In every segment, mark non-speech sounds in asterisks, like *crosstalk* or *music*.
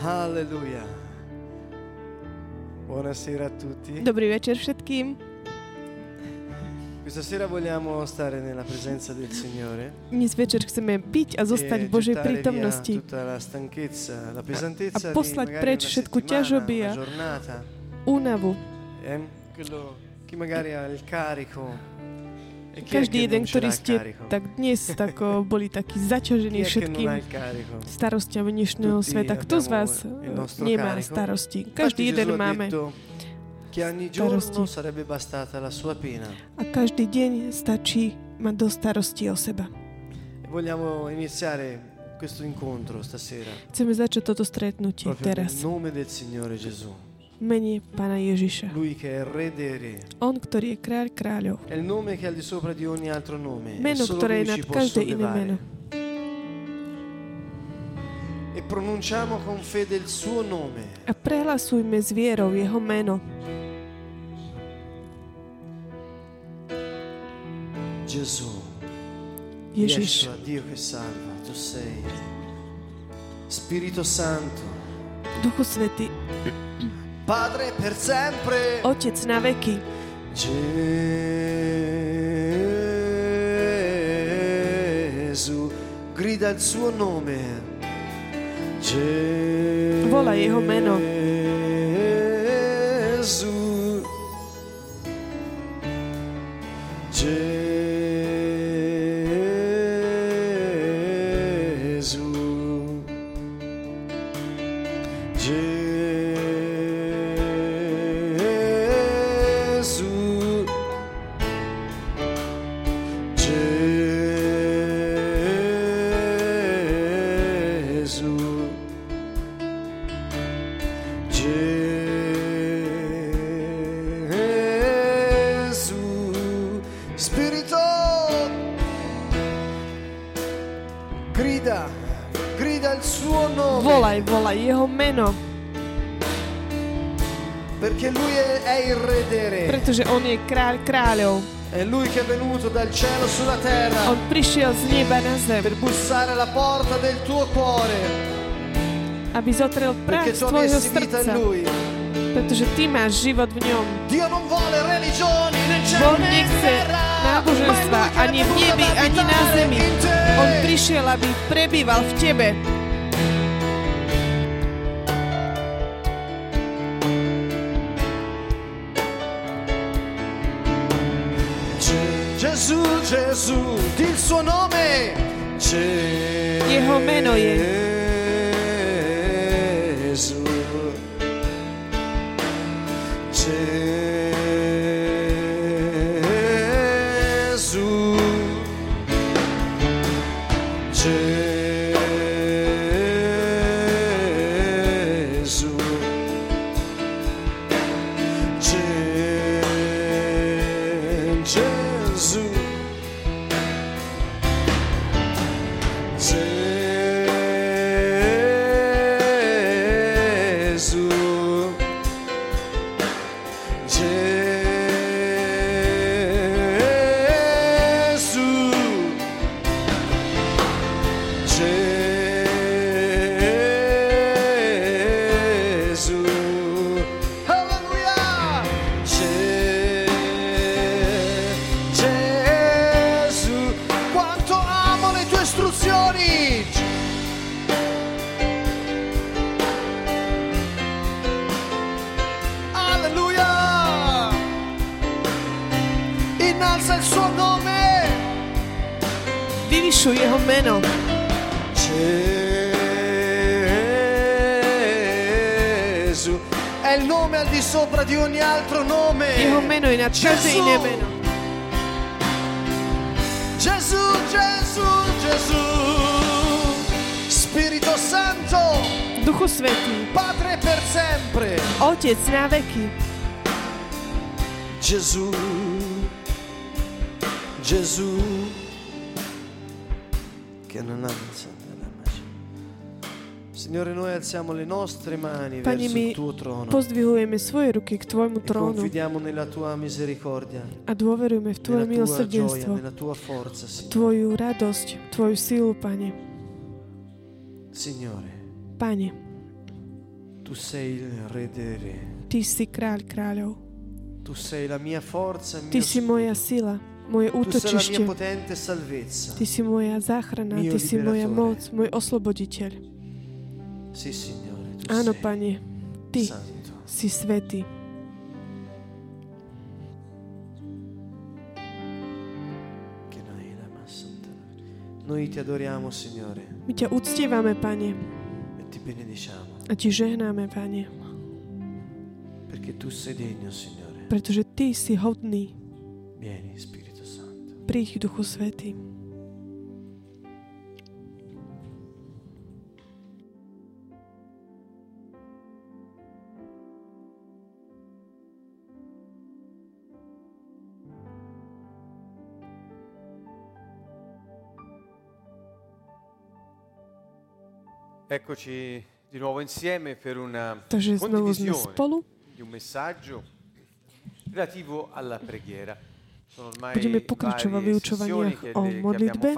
Alleluia. Buonasera a tutti. Dobrý večer všetkým. Questa sera vogliamo stare nella presenza del Signore Dnes večer chceme piť a zostať e v Božej prítomnosti tutta la stanchezza, la pesantezza A poslať preč všetku ťažoby a- únavu. eh? Quello, chi magari ha il carico Každý jeden, ktorý ste tak dnes tak o, boli takí zaťažení všetkým starostiami dnešného sveta. Kto z vás nemá starosti? Každý jeden máme. starosti. A každý deň stačí mať do starosti o seba. E vogliamo iniziare questo incontro stasera Chceme začať toto stretnutie teraz. nome del Signore Gesù. Mene Pána Ježiša. Lui che è Re dei Re. On, ktorý je kráľ kráľov. È il nome che è al di sopra di ogni altro nome. Meno, ktoré je nad každé iné meno. E pronunciamo con fede il suo nome. A prehlasujme s vierou jeho meno. Gesù. Ježiš. Yeshua, Dio che salva. Tu sei. Spirito Santo. Duchu Svety. Padre per sempre. Otec na veky. Gesù. Grida il suo nome. Volaj jeho meno. Gesù. Gesù. Meno. Perché lui è, è il re dei re. Pretože on je kráľ kráľov. È lui che è venuto dal cielo sulla terra On prišiel z neba na zem, per bussare alla porta del tuo cuore. aby zotrel prach tvojho srdca. lui. Pretože ty máš život v ňom. Dio non vuole religioni nel cielo né nechce náboženstva ani v nebi, ani na zemi. On prišiel, aby prebýval v tebe. Gesù, il suo nome. Ge- Jeho meno je. Otec na veky. Gesù, Gesù. Che non ha Signore, noi alziamo le nostre mani Pane, verso il tuo trono Pozdvihujeme svoje ruky k Tvojmu e trónu confidiamo nella tua misericordia, a dôverujeme v Tvoje milosrdenstvo, nella tua forza, Signore. Tvoju radosť, Tvoju silu, Pane. Signore, Pane, Tu sei il re dei re. Ty si kráľ kráľov. Tu sei la mia forza e il Ty mio si moja sila, moje Tu sei la mia útočište. potente salvezza. Ty si moja záchrana, Mio Ty si moja moc, môj osloboditeľ. Sì, Signore, tu Áno, sei Pane, Ty santo. si svetý. Noi ti adoriamo, Signore, My ťa uctievame, Pane, benediciamo, a Ti žehnáme, Pane, perché tu sei degno, Signore. pretože Ty si hodný. Vieni, Spirito Santo. Príď, Duchu Svetý. Eccoci di nuovo insieme per una Takže znovu sme spolu. di un messaggio relativo alla preghiera. Budeme pokračovať v vyučovaniach o modlitbe.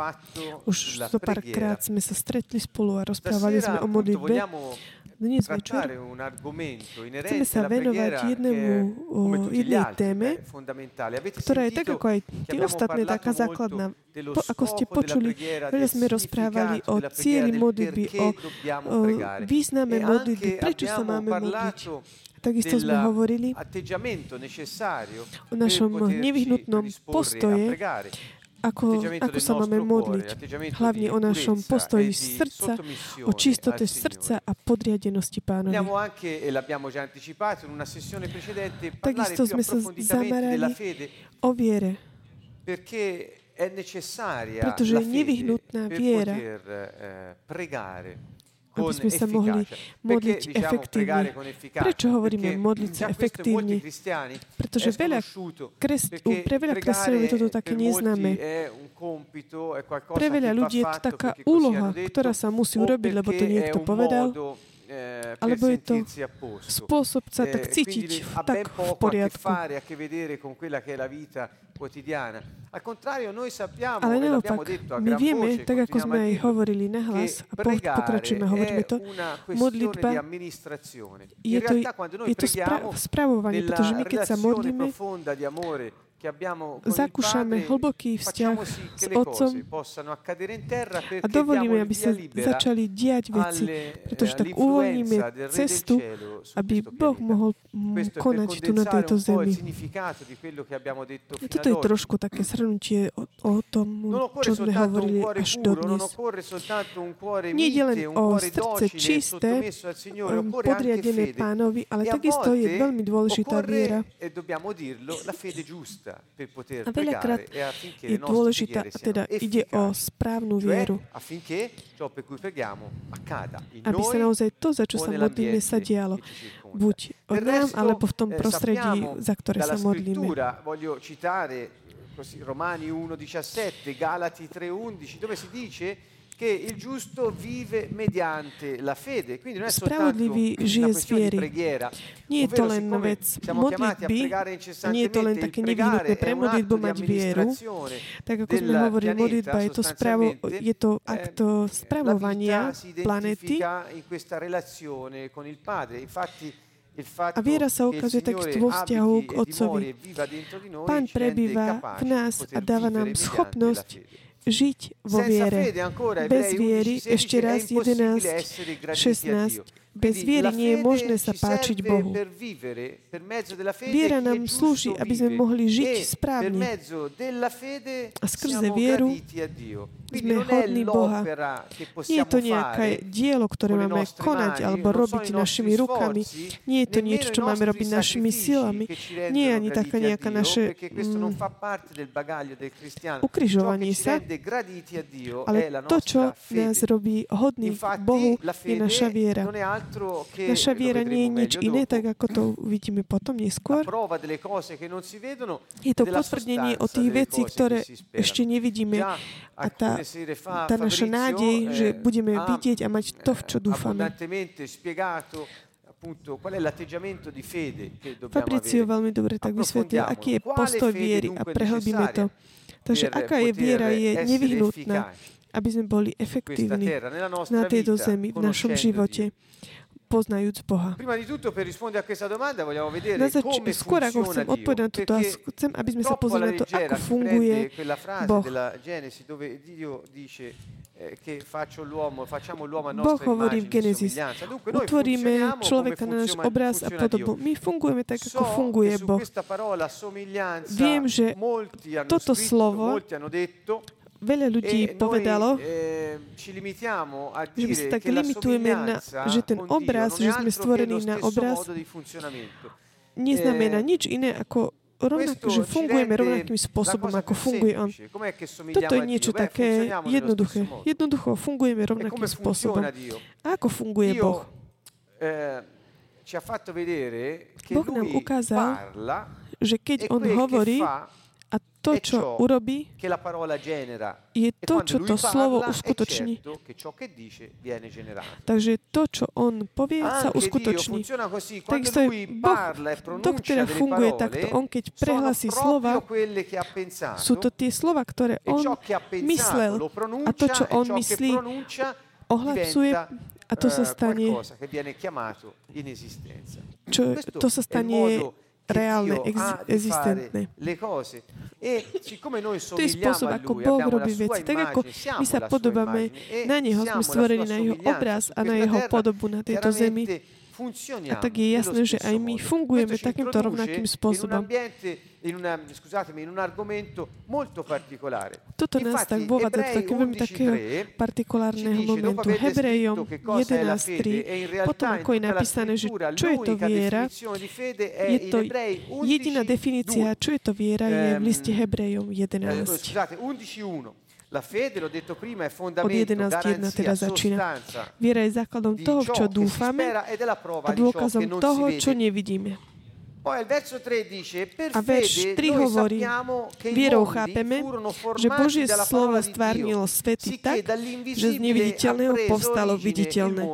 Už zo párkrát sme sa stretli spolu a rozprávali sme o modlitbe. Dnes trattare večer chceme sa venovať jednému, o, jednej téme, ktorá je tak ako aj tie ostatné taká základná. Po, ako ste počuli, veľa sme rozprávali o cieli modlitby, o, o význame modlitby, prečo sa máme modliť. Takisto sme hovorili o našom nevyhnutnom postoje. Ako, ako sa máme modliť. Hlavne o našom postoji srdca, o čistote srdca a podriadenosti pánovi. E Takisto sme sa zamerali o viere, Pretože je nevyhnutná viera, eh, aby sme sa mohli modliť efektívne. Prečo hovoríme modliť sa efektívne? Pretože veľa kres- pre veľa kresťanov je toto také neznáme. Pre veľa ľudí je to taká úloha, ktorá sa musí urobiť, lebo to niekto povedal, alebo je to spôsob sa tak Eh, cítiť v- ha tak v poriadku. Ale e naopak, my vieme, tak ako sme aj hovorili nahlas a pokračujeme, hovoríme to, modlitba je to, je to spra- spravovanie, pretože my keď sa modlíme, zakúšame hlboký vzťah s Otcom. a dovolíme, aby sa začali diať veci, pretože eh, tak uvoľníme cestu, aby Boh mohol mm, konať tu na tejto zemi. A fino toto je trošku také shrnutie o, o tom, čo sme hovorili až un cuore Nie ide len o srdce čisté, um, podriadené pánovi, ale E takisto je veľmi dôležitá viera. A veľakrát e je dôležitá, teda ide o správnu vieru. Aby sa naozaj to, za čo sa modlíme, sa dialo. Buď od nám, alebo v tom eh, prostredí, za ktoré sa modlíme. così, Romani 1,17, Galati 3,11, dove si dice Spravodlivý žije z viery. Nie je to len vec modlitby, nie je to len také nevyhnutné pre modlitbu mať vieru, tak ako sme hovorili, modlitba je to, spravo, je to eh, akt la spravovania planety A viera sa ukazuje tak Signore vo vzťahu k e Otcovi. e Pán prebýva v nás a dáva nám schopnosť. Žiť vo viere. Bez viery, 11, ešte 16, raz è impossibile 11, essere graditi a 16, Dio. Bez viery nie je možné sa páčiť Bohu. Viera nám slúži, aby sme mohli žiť E správne. A skrze vieru sme hodní Boha. Nie je to nejaké dielo, ktoré máme konať alebo robiť našimi rukami. Nie je to niečo, čo máme robiť našimi silami. Nie je ani taká nejaká naše mm, ukrižovanie sa, ale to, čo nás robí hodný Bohu, je naša viera. Naša viera nie je nič iné, tak ako to uvidíme potom neskôr. Je to potvrdenie o tých vecí, ktoré ešte nevidíme. A tá, tá naša nádej, že eh, budeme ha, vidieť a mať to, v čo eh, dúfame. Fabrizio veľmi dobre tak vysvetlil, aký je postoj viery a prehlbíme to. Takže aká je viera, je nevyhnutná, aby sme boli efektívni na tejto zemi, v našom živote. Poznajúc Boha. Na zač- skôr ako chcem odpovedať na túto, chcem, aby sme sa pozreli na to, ako funguje Boh. eh, Boh hovorí v Genesis. Utvoríme človeka na náš obraz a podobu. My fungujeme tak, ako funguje Boh. Viem, že toto slovo Veľa ľudí e povedalo, a že my sa tak limitujeme na, že ten obraz, že sme stvorení na obraz, neznamená Eh, nič iné ako rovnako, že fungujeme rovnakým spôsobom, ako funguje On. Toto je niečo také jednoduché. Jednoducho fungujeme E rovnakým spôsobom. A ako funguje Boh? Eh, Boh nám ukázal, Že e keď On hovorí a to, è čo urobí, je E to, čo to slovo uskutoční. Takže to, čo On povie, sa uskutoční. Takisto lui Boh e delle funguje takto. On keď prehlasí slova, sú to tie slova, ktoré e On myslel a to, čo e On myslí, ohlasuje a to sa eh, stane, čo, to sa stane reálne, ex- existentné. To je spôsob, ako Boh robí veci. Tak ako my sa podobáme na Neho, sme stvorení na Jeho obraz a na Jeho podobu na tejto zemi. A tak je jasné, že aj my fungujeme takýmto rovnakým spôsobom. Toto nás tak vovádza do takého veľmi takého 11.3 partikulárneho dopo momentu. Hebrejom descritto che cosa è la fede, e in 11.3, realtà potom ako je napísané, že čo je to viera, je to jediná 11.2. definícia, čo je to viera, je v Ehm, liste Hebrejom Eh, 11. scusate, 11.1. La fede, l'ho detto prima, è Od fondamento, 11.1 teda začína. Viera je základom toho, v čo dúfame la a dôkazom toho, čo nevidíme. Poi al verso 3 dice, per A verš fede 3 noi hovorí, vierou chápeme, že Božie slovo stvárnilo svety tak, že z neviditeľného povstalo viditeľné.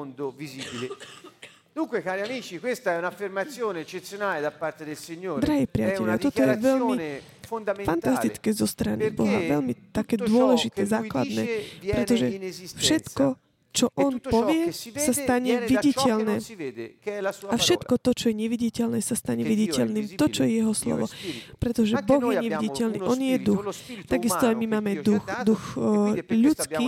Dunque, cari amici, questa è un'affermazione eccezionale da parte del Signore. Drahí è una priatelia, toto je veľmi. Fantastické zo strany Boha, veľmi také dôležité, základné, pretože všetko, čo E on povie, sa stane viditeľné. A všetko to, čo je neviditeľné, sa stane viditeľným. To, čo je jeho slovo. Pretože Boh je neviditeľný, on je duch. Takisto aj my máme duch, duch e questo ľudský,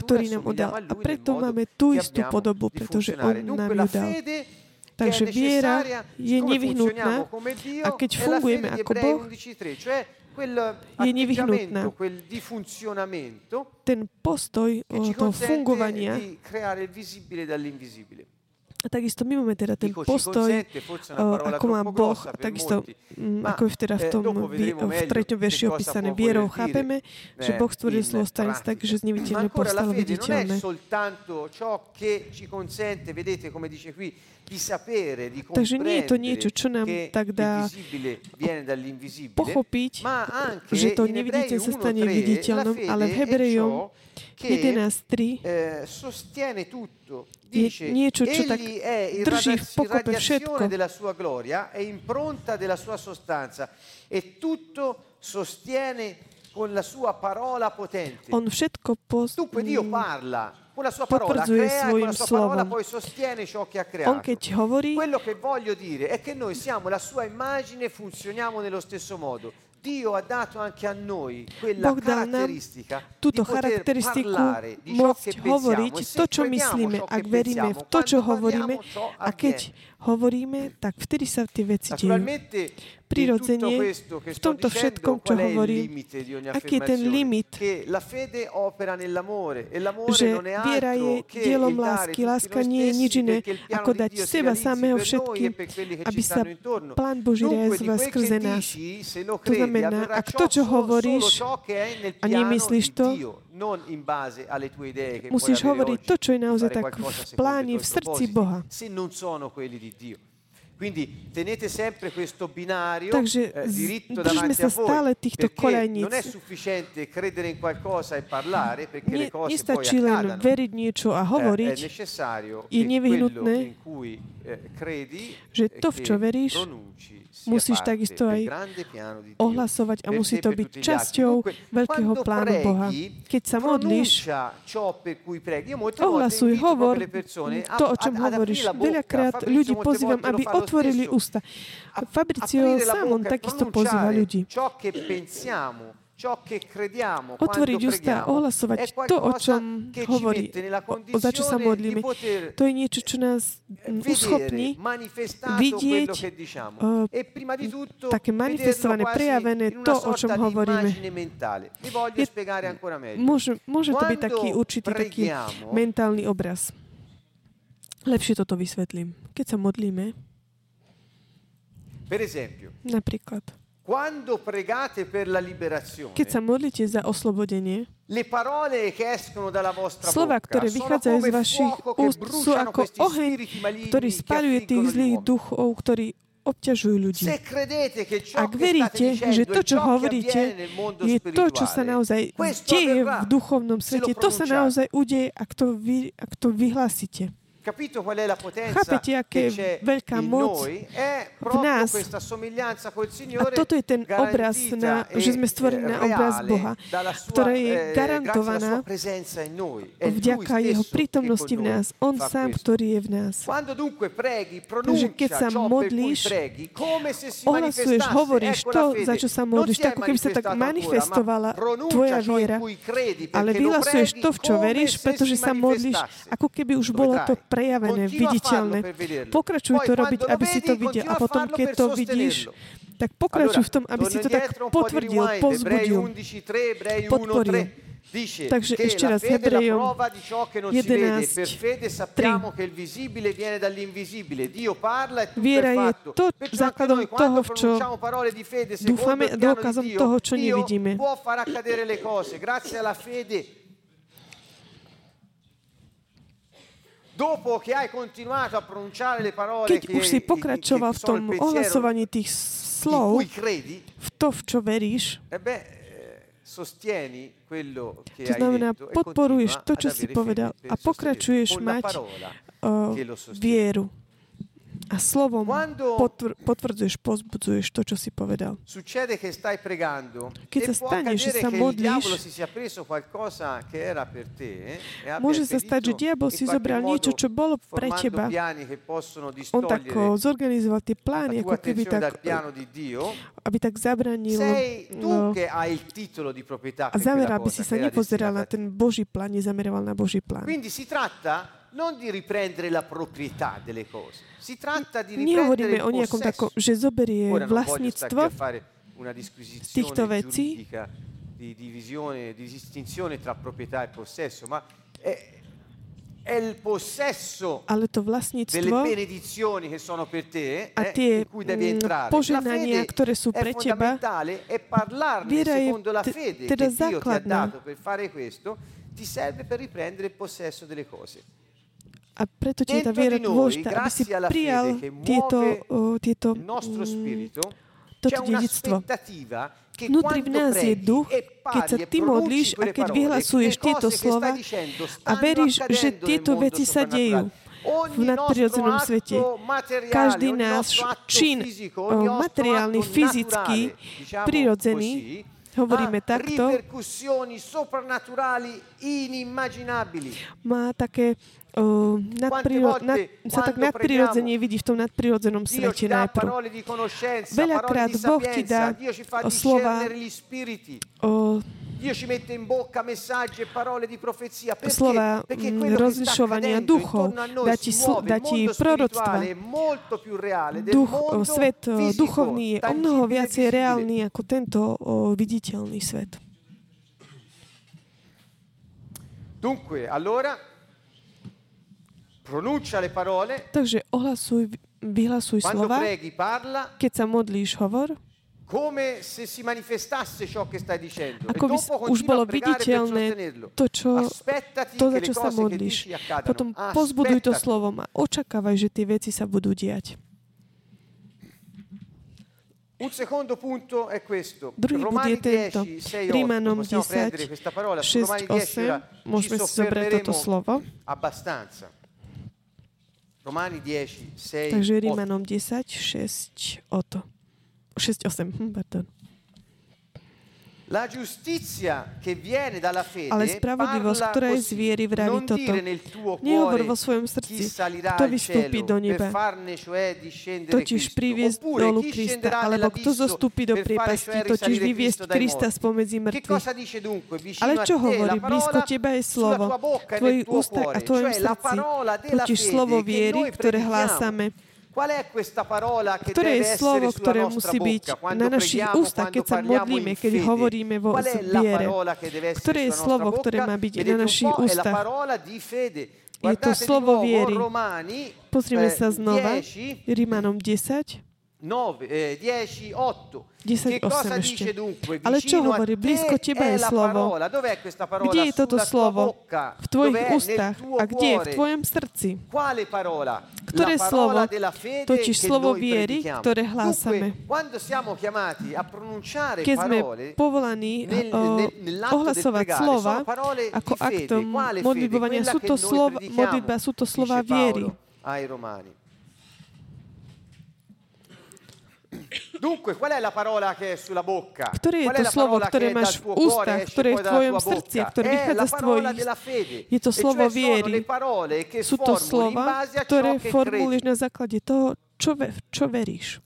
ktorý nám udal. a preto máme tú istú podobu, pretože on nám ju dal. Takže viera je nevyhnutná a keď fungujeme ako Boh, 11.3, cioè quel je nevyhnutná. ten postoj toho fungovania A takisto my máme teda ten postoj, ako má Boh, per takisto mm, ako je teda v eh, tom v treťom verši opísané. Vierou chápeme, že Boh stvoril slovo stane sa tak, že z neviditeľného è viditeľné. Takže nie je to niečo, čo nám tak dall'invisibile, pochopiť, že to neviditeľné sa stane 1.3 la viditeľnom, ale v Hebrejom che 11.3 eh, sostiene tutto. Dice, egli è irradiazione della sua gloria, è impronta della sua sostanza e tutto sostiene con la sua parola potente. On všetko pos... Dunque Dio mm, parla con la sua parola, crea con svojim la sua parola slovom. poi sostiene ciò che ha On creato. keď hovorí, Quello che voglio dire è che noi siamo la sua immagine e funzioniamo nello stesso modo. Dio ha dato anche a noi quella Boh dal nám túto charakteristiku môcť hovoriť to, čo myslíme, ak veríme v to, čo hovoríme a keď. Hovoríme, tak vtedy sa tie veci dejú. Prirodzene, v tomto všetkom, čo hovorím, aký je ten limit, e že viera je dielom lásky. Láska nie je nič iné, ako dať seba samého všetkým, e che aby sa plán Boží realizoval skrze nás. To znamená, ak to, čo hovoríš, a nemyslíš to, Musíš hovoriť to, čo je naozaj tak v tuoi v srdci Boha. se non sono quelli di Dio. Quindi tenete sempre questo binario Takže eh, diritto davanti a voi, týchto perché koľajníc. non è sufficiente credere in qualcosa e parlare, perché Nie, le cose poi nestačí len accadano. veriť niečo a Eh, è hovoriť, necessario je nevyhnutné, in cui eh, credi že e to, v čo veríš, pronunci musíš takisto aj ohlasovať a musí to byť časťou veľkého plánu Boha. Keď sa modlíš, ohlasuj, hovor to, o čom hovoríš. Veľakrát ľudí pozývam, aby otvorili ústa. A- Fabrizio aprire la sám on bocca, takisto pozýva ľudí. Otvoriť ústa, ohlasovať to, o čom hovorí, o, za čo sa modlíme. To je niečo, čo nás vedere uschopní vidieť, eh, e také manifestované, prejavené to, o čom hovoríme. Je-. Môže, môže to byť taký určitý taký mentálny obraz. Lepšie toto vysvetlím. Keď sa modlíme, napríklad, quando pregate per la liberazione, keď sa modlíte za oslobodenie, le parole che escono dalla vostra slova, bocca ktoré vychádzajú z vašich úst, sú ako oheň, ktorý spaľuje tých zlých duchov, ktorí obťažujú ľudí. Ak veríte, že è to, čo hovoríte, je to, čo sa naozaj deje v duchovnom svete, to sa naozaj udeje, ak to, vy, ak to vyhlásite. Chápete, aké c'è veľká moc proprio nás. A toto je ten obraz, na, že sme stvorení eh, na obraz Boha, ktorá je garantovaná vďaka jeho prítomnosti v nás. On sám, ktorý je v nás. Takže keď sa modlíš, ohlasuješ, hovoríš to, za čo sa modlíš, tak keby sa tak manifestovala tvoja viera, ale vyhlasuješ to, v čo veríš, pretože sa modlíš, ako keby už Lo bolo to vedrai. Prejavené, viditeľné. Pokračuj to robiť, aby si to videl. A potom, keď to vidíš, tak pokračuj v tom, aby si to tak potvrdil, pozbudil. 11:3, podporil. 1:3 dice Takže che ešte raz, Hebrejom prova di ciò che non si vede. 11, Per fede sappiamo che il visibile viene dall'invisibile. Dio parla e tutto Viera je to základom toho, v čo dúfame a dôkazom toho, čo nevidíme. può far accadere le cose grazie alla fede. Dopo che hai continuato a pronunciare le parole Keď che, už si pokračoval v tom ohlasovaní tých slov, v to, v čo veríš, e eh, To znamená, e podporuješ to, čo si povedal a pokračuješ mať uh, vieru. A slovom potvr- potvrdzuješ, pozbudzuješ to, čo si povedal. Keď sa stane, že sa modlíš, eh, Môže sa stať, že diabol si zobral niečo, čo bolo pre teba. On tak o, zorganizoval tie plány, ako keby tak, Dio aby tak zabranil no, a zameral, aby si sa nepozeral na ten Boží plán, nezameroval na Boží plán. Quindi si tratta non di riprendere la proprietà delle cose, si tratta di riprendere Nehovoríme il o nejakom possesso. takom, že zoberie Ora vlastníctvo, a fare una disquisizione týchto vecí. di divisione, di distinzione tra proprietà e possesso, ma è, è il possesso ale to delle benedizioni che sono per te, a eh, tie, in cui devi mm, entrare. La požehnania, ktoré sú è pre teba, e parlarne viera je secondo la fede teda che Dio ti ha základná. dato per fare questo, ti serve per riprendere il possesso delle cose. A preto ti je tá viera dôležitá, aby si prijal tieto, tieto mm, spirito toto dedictvo. Vnútri v nás je duch, e keď sa e ty modlíš a keď vyhlasuješ tieto slova a veríš, že tieto veci sa dejú v nadprirodzenom svete. Každý náš čin materiálny, fyzický, prirodzený, hovoríme takto, má také o, nadpriro, volte nad, sa tak nadprirodzene vidí v tom nadprirodzenom svete najprv. Veľakrát Boh ti dá o slova, o, Dio ci mette in bocca messaggi e parole di profezia perché? slova Perché mm, quello rozlišovania duchov, dá ti, sl- dá ti proroctva. Duch, svet duchovný je o mnoho viacej reálny ako tento o, viditeľný svet. Dunque, allora pronuncia le parole, Takže ohlasuj, vyhlasuj quando slova, preghi parla keď sa modlíš, hovor, come se si manifestasse ciò che stai dicendo ako e by dopo už bolo viditeľné to, čo, to, za čo sa modlíš. Potom pozbuduj to slovom a očakávaj, že tie veci sa budú diať. Un secondo punto è questo. Druhý bod je tento. 10, 6, 8. Rímanom Possiamo prendere 10, questa parola. Su 6, Romani 10 ora 8. ci Môžeme si zobrať toto slovo. abbastanza. Romani 10, 6, Takže 8. Rímanom 10, 6, o to. 6.8. Hm, pardon. La giustizia che viene dalla fede Ale spravodlivosť, ktorá je z viery, vraví toto. Nehovor vo svojom srdci, kto vystúpi do neba, discendere totiž priviesť dolu Krista, alebo kto zostúpi do priepasti, totiž vyviesť Krista spomedzi mŕtvych. Ale čo hovorí? Blízko teba je slovo, e tvojich ústach a tvojom srdci, totiž slovo viery, ktoré hlásame. Qual è questa parola che Ktoré deve je slovo, ktoré musí byť na našich ústach, keď sa modlíme, keď hovoríme vo viere? Ktoré je slovo, ktoré má byť na našich ústach? Je to slovo viery. Eh, sa znova. 10, Rímanom 10, 9, eh, 10, 8. 10, che cosa 8 dice ešte. dunque? Ale čo hovorí? Blízko teba je slovo. Kde je toto slovo? V tvojich ústach. A kde je? V tvojom srdci. Quale parola? Ktoré slovo? parola della fede Totiž slovo viery, ktoré hlásame. Dunque, quando siamo chiamati a pronunciare Keď sme povolaní ohlasovať slova ako aktom modlitbovania, sú to slova, modlitba, sú to slova viery. Paolo ai Romani. Dunque, qual è la parola che è sulla bocca? Ktoré je Qual è to la slovo, parola ktoré che è máš v ústach, ktoré je v tvojom srdci a ktoré vychádza z tvojich-. Je to slovo viery. Sú to slova, ktoré formuluješ na základe toho, čo, ve, čo veríš.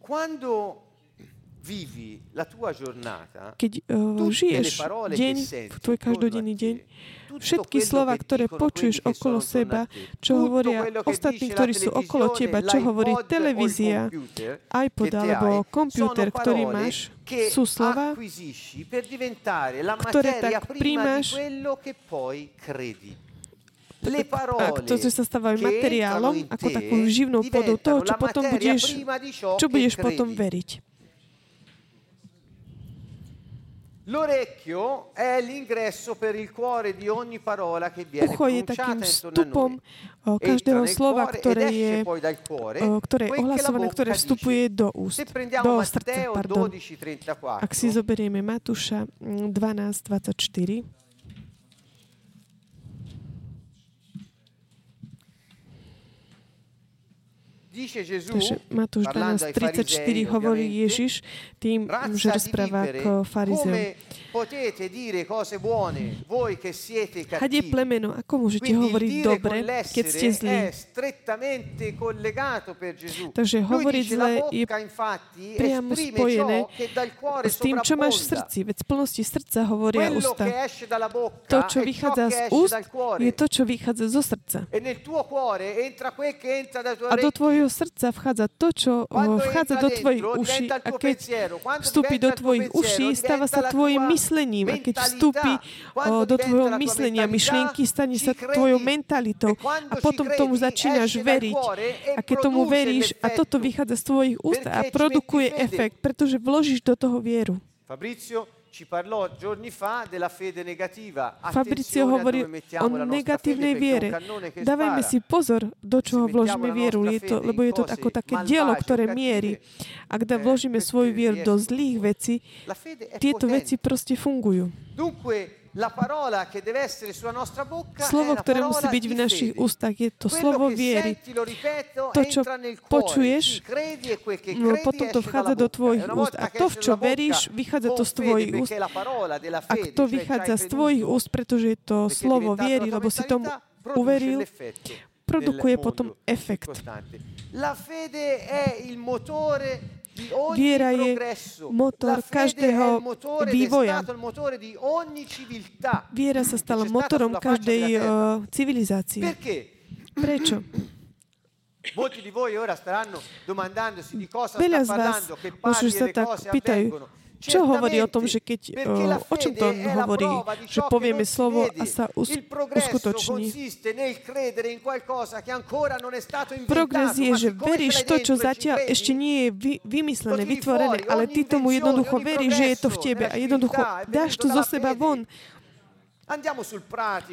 Quando vivi la tua giornata, Keď uh, žiješ deň, tvoj každodenný deň, všetky slova, ktoré počuješ okolo seba, čo hovoria ostatní, ktorí sú okolo teba, čo hovorí televízia, iPod alebo počítač, ktorý máš, sú slova, ktoré tak príjmaš di quello che poi credi. Le a parole to, že sa stávajú materiálom, ako takú živnou podou toho, čo potom budeš, čo budeš potom veriť. L'orecchio è l'ingresso per il cuore di ogni parola che viene Ucho je pronunciata takým intorno a vstupom noi. o, Entra každého nel slova, cuore ktoré ed esce je poi dal cuore o, ktoré je quel che la ohlasované, bocca ktoré dice. vstupuje do úst, Se prendiamo do srdca. Matteo Pardon. 12:34, Ak si zoberieme Matúša mm, 12.24, dice Gesù, takže Matúš parlando ai 12.34 farisei, hovorí Ježiš tým, že rozpráva siete Hadie cattivi? plemeno, ako môžete hovoriť dobre, keď ste zlí? Takže hovoriť zle je priamo spojené s tým, čo máš v srdci. Veď z plnosti srdca hovoria ústa. To, čo vychádza z úst, je to, čo vychádza zo srdca. E A do orecchi. Tvojho srdca vchádza to, čo vchádza do tvojich uší a keď vstúpi do tvojich uší, stáva sa tvojim myslením. A keď vstúpi do tvojho myslenia, myšlienky, stane sa tvojou mentalitou. E quando A potom tomu začínaš veriť. e A keď tomu veríš, a toto vychádza z tvojich úst a produkuje efekt, pretože vložíš do toho vieru. Fabrizio ci parlò giorni fa della fede negativa. Fabrizio Attenzione a hovorí dove o negatívnej viere. Dávajme si pozor, do čoho vložíme vieru, je to, lebo je to ako také dielo, ktoré mierí. Ak da vložíme svoju vieru do zlých vecí, tieto veci proste fungujú. Dunque, Slovo, ktoré musí byť v našich ústach, je to slovo viery. To, čo počuješ, no, potom to vchádza do tvojich E úst. A to, v čo veríš, vychádza to z tvojich úst. fede, to vychádza z tvojich úst, pretože je to slovo viery, lebo si tomu uveril, produkuje potom efekt. La fede è il motore Viera je motor každého vývoja. Viera sa stala motorom každej uh, civilizácie. Prečo? Molti di voi ora staranno domandandosi di cosa Veľa sta parlando, che sa e le tak cose avvengono. Čo hovorí o tom, že keď, la o čom to hovorí, že povieme slovo a sa us, uskutoční. Progres je, že veríš to, čo zatiaľ ešte nie je vy, vymyslené, vytvorené, ale ty tomu jednoducho veríš, že je to v tebe a jednoducho dáš to zo seba von.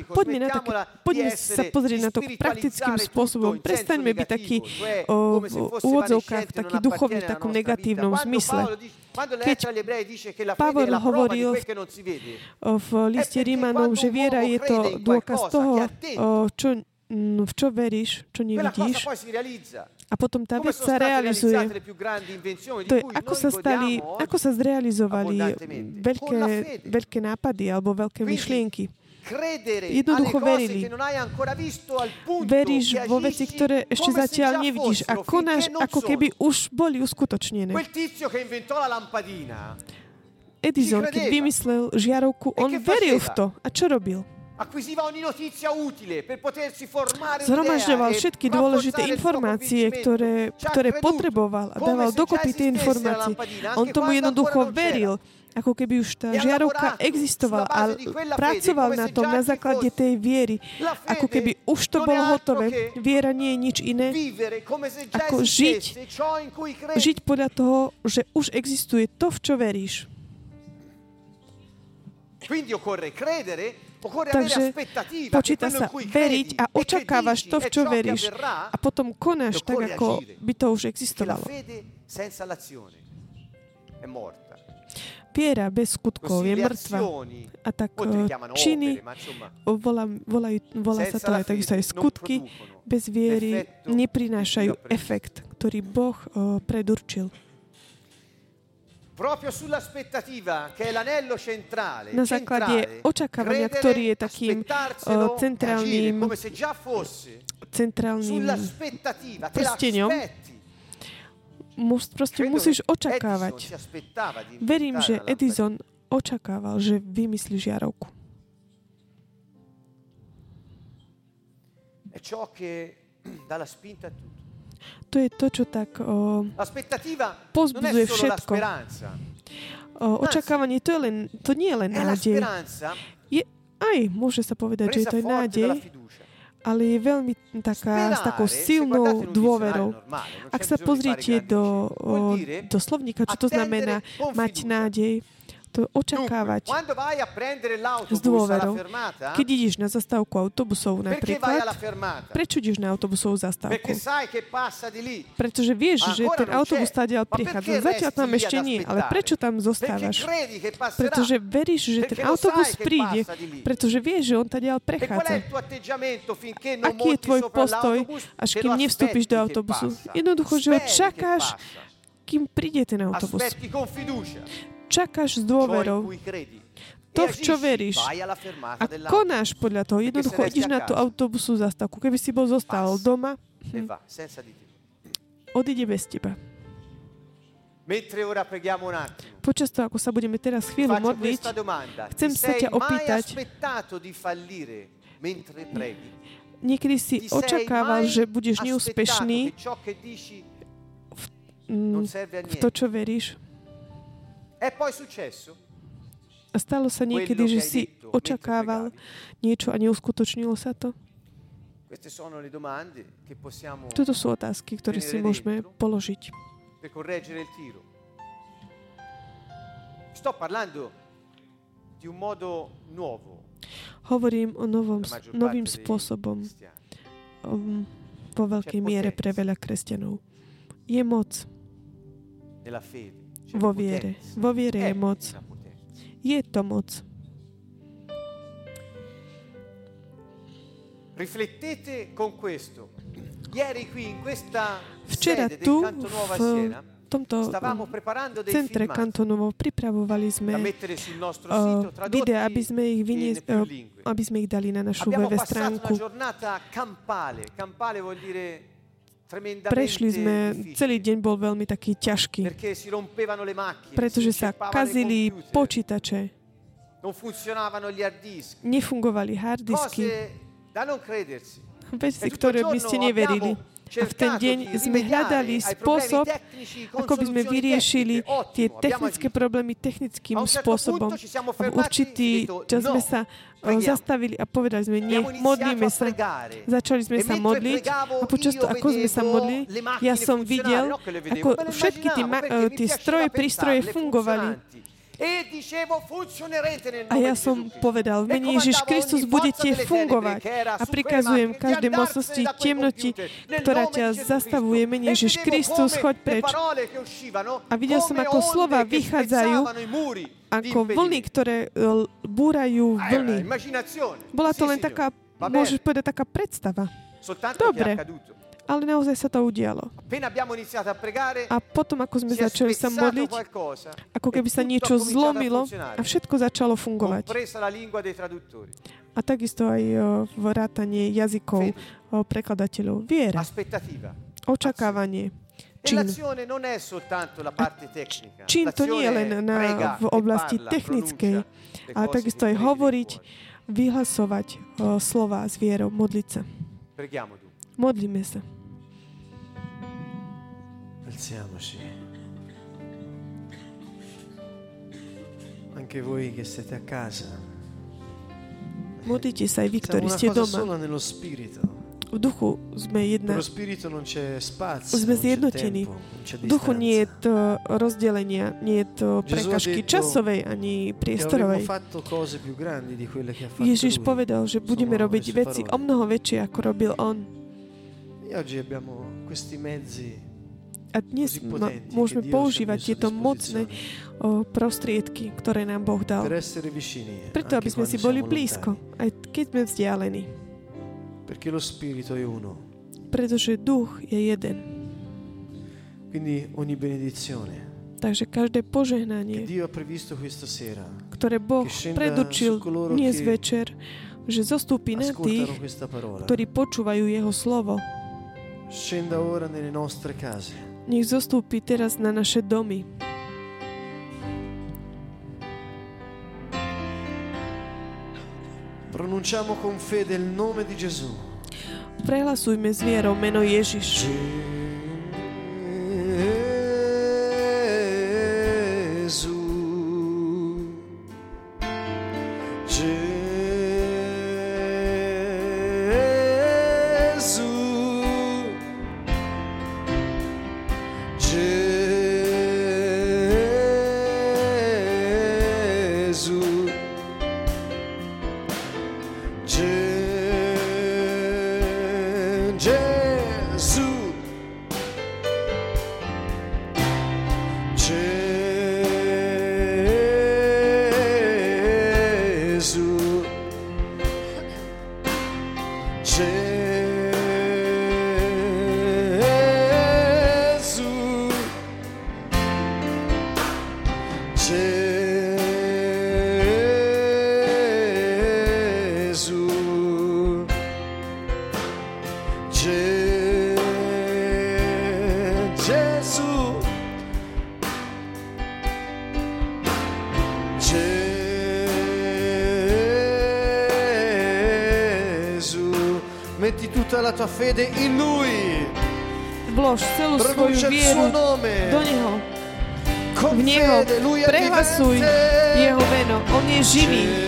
Poďme, na di poďme sa pozrieť na to praktickým spôsobom. Prestaňme byť cioè o, v úvodzovkách, taký duchovný, takom negatívnom zmysle. Keď di hovoril v liste Rímanom, že viera je to dôkaz toho, čo v čo veríš, čo nevidíš. A potom tá vec sa realizuje. To je, ako sa, stali, ako sa zrealizovali veľké, veľké nápady alebo veľké myšlienky. Jednoducho verili. Veríš vo veci, ktoré ešte zatiaľ nevidíš a konáš, ako keby už boli uskutočnené. Edison, keď vymyslel žiarovku, E on veril v to. A čo robil? Zhromažďoval e všetky dôležité informácie, ktoré, ktoré potreboval a dával dokopy tie informácie. On tomu jednoducho veril, ako keby už tá E žiarovka existovala a pracoval na tom na základe tej viery. Ako keby už to bolo hotové. Viera nie je nič iné. Ako žiť, žiť podľa toho, že už existuje to, v čo veríš. Quindi occorre credere, Takže che počíta sa veriť a očakávaš to, v čo veríš. A potom konáš tak, ako by to už existovalo. Viera bez skutkov je mŕtva. A tak eh, činy, volá, volajú, volá sa to aj takisto aj skutky, bez viery neprinášajú efekt, ktorý Boh eh, predurčil. Na základe očakávania, ktorý je takým e centrálnym, agire come se già fosse centrálnym prsteňom, proste musíš očakávať. Verím, že Edison očakával, že vymyslí žiarovku. ciò che *clears throat* dà la spinta a tutto. To je to, čo tak o, Pozbudzuje všetko. o, očakávanie, to, je len, to nie je len nádej. speranza Aj, môže sa povedať, že je to dalla nádej, ale je veľmi taká, s takou silnou dôverou. Ak sa pozriete do, o, do slovníka, čo to znamená mať nádej, to očakávať s dôverou. Keď ideš na zastávku autobusov napríklad, prečo ideš na autobusovú zastávku? Pretože vieš, že ten autobus Ma prichádza. Zatiaľ tam ešte nie, ale prečo tam zostávaš? Pretože veríš, že ten autobus príde. Pretože vieš, že on tadiaľ E prechádza. Aký je tvoj postoj, až kým nevstúpiš do autobusu? Jednoducho, že ho čakáš, kým príde ten autobus. Čakáš s dôverou. To, v čo veríš. A konáš podľa toho. Jednoducho ideš na tú casa. autobusu zastávku. Keby si bol zostal doma, te. odíde bez teba. Počas toho, ako sa budeme teraz chvíľu modliť, chcem sa ťa opýtať, niekedy si očakával, že budeš neúspešný dici mm, v to, čo veríš. A stalo sa niekedy, že si očakával niečo a neuskutočnilo sa to? Queste sono le domande che possiamo Toto sú otázky, ktoré si môžeme položiť. Sto parlando di un modo nuovo. Hovorím o novom, novým spôsobom um, vo veľkej miere pre veľa kresťanov. Je moc vo viere. Vo viere je moc. Je to moc. Riflettete con questo. Ieri qui in questa Včera tu v tomto stavamo preparando dei centre kantonovo pripravovali sme uh, videá, aby sme ich, vynies, uh, lingue. aby sme ich dali na našu web stránku. campale. Campale vuol dire Prešli sme, celý deň bol veľmi taký ťažký, pretože sa kazili počítače, nefungovali harddisky, veci, E ktoré by ste neverili. A v ten deň sme hľadali spôsob, ako by sme vyriešili tie technické problémy technickým spôsobom. A v určitý e čas sme "No, sa o, preghiamo." zastavili a povedali sme, nie, modlíme sa. Začali sme E sa modliť a počas toho, ako sme sa modlili, ja som videl, ako všetky tie, ma- piaceva stroje, prístroje fungovali. E A ja som povedal, v E mene Ježiš Kristus forza delle fungovať a prikazujem každej mocnosti temnoti, ktorá ťa zastavuje, mene E Ježiš Kristus, choď preč. A videl som, ako slova vychádzajú ako vlny, ktoré e, búrajú Ah, vlny. Bola to len taká môžeš povedať taká predstava. Dobre. Ale naozaj sa to udialo. A potom, ako sme začali sa modliť, ako keby e sa niečo zlomilo a všetko začalo fungovať. A takisto aj vrátanie jazykov prekladateľov. Viera, očakávanie, čin. to nie je len na, v e oblasti technickej, ale takisto aj hovoriť, vyhlasovať slova s vierou, modliť sa. Modlíme sa. Alziamoci. Anche voi che siete a casa. Modlite sa aj vy, ktorí ste doma. V duchu sme jedna. Nello spirito non c'è spazio, Sme non c'è zjednotení. tempo, non c'è V duchu nie je distanza. to rozdelenia, nie je to prekažky časovej ani priestorovej. fatto cose più grandi di quelle che ha fatto Ježiš povedal, že budeme robiť veci o mnoho väčšie, ako robil on. E oggi abbiamo questi mezzi A dnes ma, môžeme používať tieto mocné o, prostriedky, ktoré nám Boh dal. Preto, aby sme si boli blízko, aj keď sme vzdialení. Pretože duch je jeden. Takže každé požehnanie, ktoré Boh predurčil dnes večer, že zostúpi na tých, ktorí počúvajú Jeho slovo. Scenda ora nelle nostre case. Nech zostúpi teraz na naše domy. Pronunciamo con fede il nome di Gesù. Prehlasujme s vierou meno Ježiš. Gesù. Tutta la tua fede in Lui. Vlož celú svoju vieru do Neho. V Neho prehlasuj. Jeho meno. On je živý.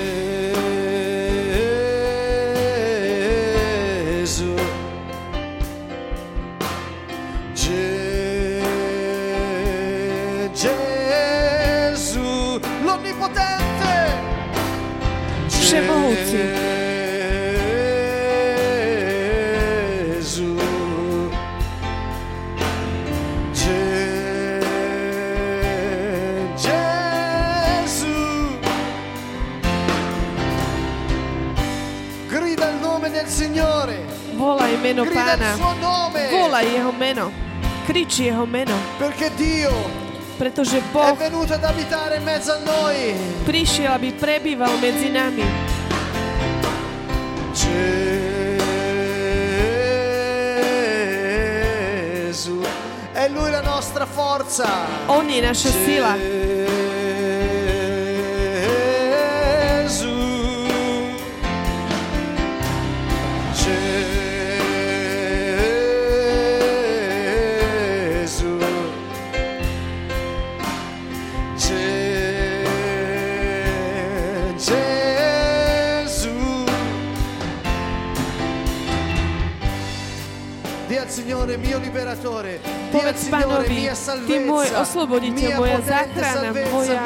Meno Grida il pána. suo nome. Volaj Jeho meno. Krič Jeho meno. Perché Dio Pretože è Boh venuto ad abitare in mezzo a noi. prišiel, aby prebýval medzi nami. Gesù. È Lui la nostra forza. Je naša sila. povedať Pánovi, Ty môj osloboditeľ, moja záchrana, moja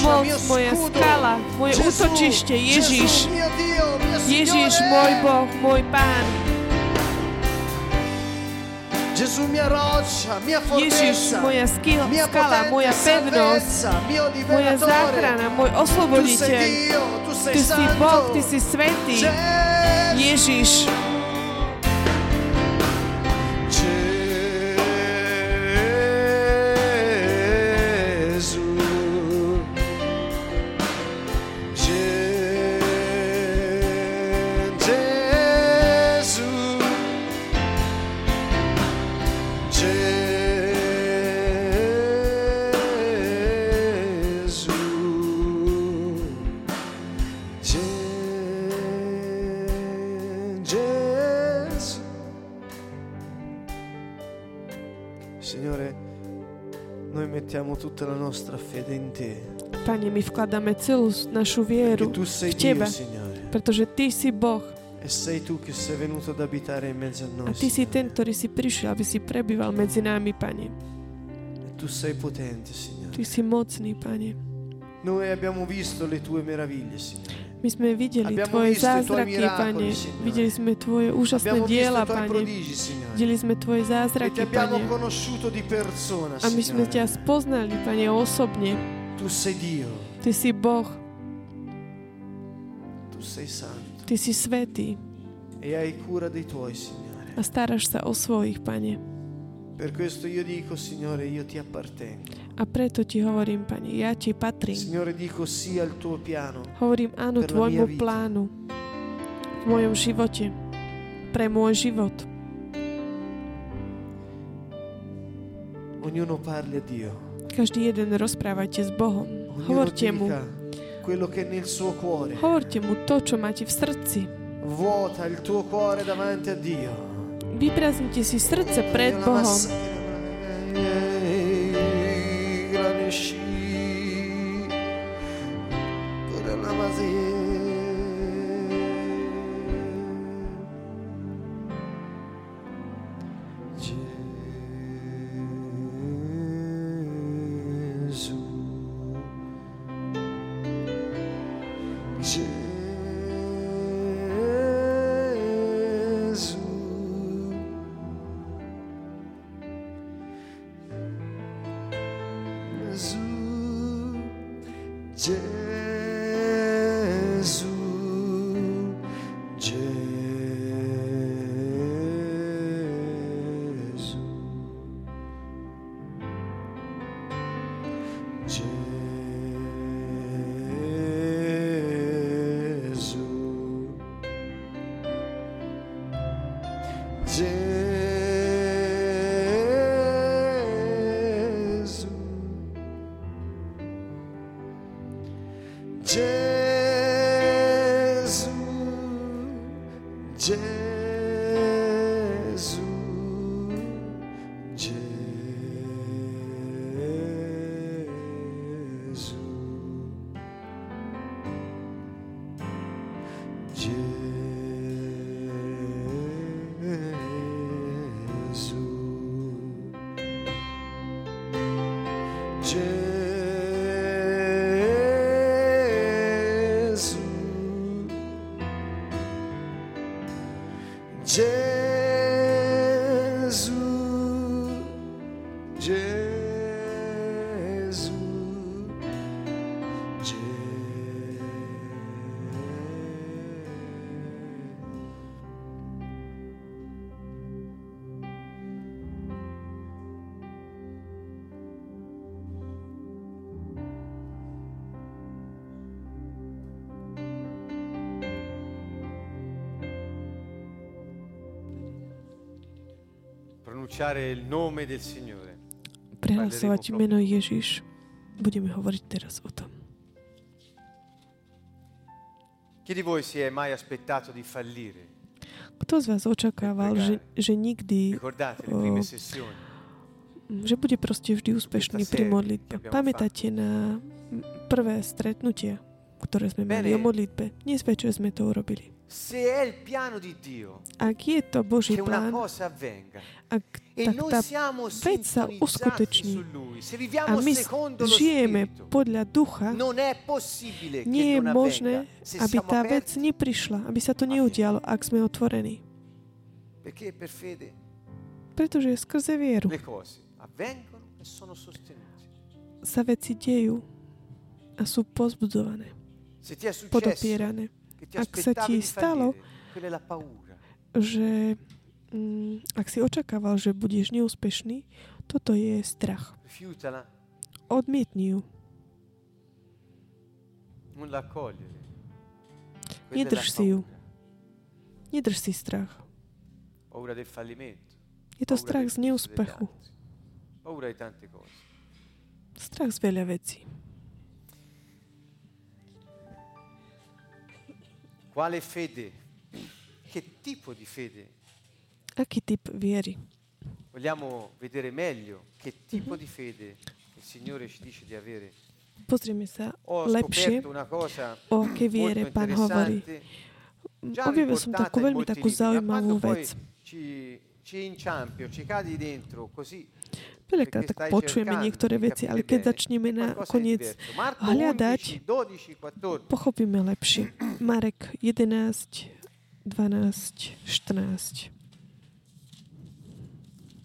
moc, moja skala, moje útočište, Ježiš. Ježiš, môj Boh, môj Pán. Ježiš, moja skala, moja pevnosť, moja záchrana, môj osloboditeľ. Ty si Boh, Ty si svetý. Ježiš. Ježiš. Tutta la nostra fede in te. Pane, my vkladáme celú našu vieru tu sei v Teba, Dio, Signore. pretože Ty si Boh E sei tu che sei venuto ad abitare in mezzo a a noi. Ty si ten, ktorý si prišiel, aby si prebýval medzi nami, Pane. E tu sei potente, Signore. Ty si mocný, Pane. Noi abbiamo visto le tue meraviglie, Signore. My sme videli Abbiamo Tvoje zázraky, Pane. Videli sme Tvoje úžasné Abbiamo diela, Pane. prodigi. Videli sme Tvoje zázraky, Pane. persona, A my sme ťa spoznali, Pane, osobne. Tu sei Dio, Ty si Boh, tu sei santo Ty si svetý e hai cura dei tuoi, Signore. a staráš sa o svojich, Pane. Per questo io dico, Signore, io ti appartengo. A preto Ti hovorím, Pane, ja Ti patrím. Signore, dico sì al tuo piano. Hovorím áno Tvojmu plánu v mojom živote, pre môj život. Ognuno parli a Dio. Každý jeden rozprávajte s Bohom. Ognuno Hovorte mu, quello che nel suo cuore. hovorte mu to, čo máte v srdci. Vuota il tuo cuore davanti a Dio. Vyprázdnite si srdce pred Bohom. massa- Prehlasovať meno Ježiš. Budeme hovoriť teraz o tom. Chi di voi si è mai aspettato di fallire? Kto z vás očakával, že, že nikdy, sessioni? že bude proste vždy úspešný pri modlitbe? Pamätáte na prvé stretnutia, ktoré sme mali o modlitbe? Dnes večer sme to urobili. Ak je to Boží plán, tak tá vec sa uskuteční. A my žijeme podľa ducha, nie je možné, aby tá vec neprišla, aby sa to neudialo, ak sme otvorení. Pretože skrze vieru sa veci dejú a sú pozbudované, podopierané. Ak sa ti stalo, že ak si očakával, že budeš neúspešný, toto je strach. Odmietni ju. Nedrž si ju. Nedrž si strach. Je to strach z neúspechu. Strach z veľa vecí. Quale fede? Che tipo di fede? Aký typ viery? Vogliamo vedere meglio che tipo di fede il Signore ci dice di avere. Pozrieme sa Ho lepšie, scoperto una cosa o aké viere molto pán hovorí. interessante, già Objavil som riportata takú in veľmi molti takú libri, ma zaujímavú quando poi vec. ci, ci inciampi o ci cadi dentro così Veľakrát tak počujeme niektoré veci, ale keď začneme na koniec hľadať, 11, 12, 14. pochopíme lepšie. Marek 11, 12, 14.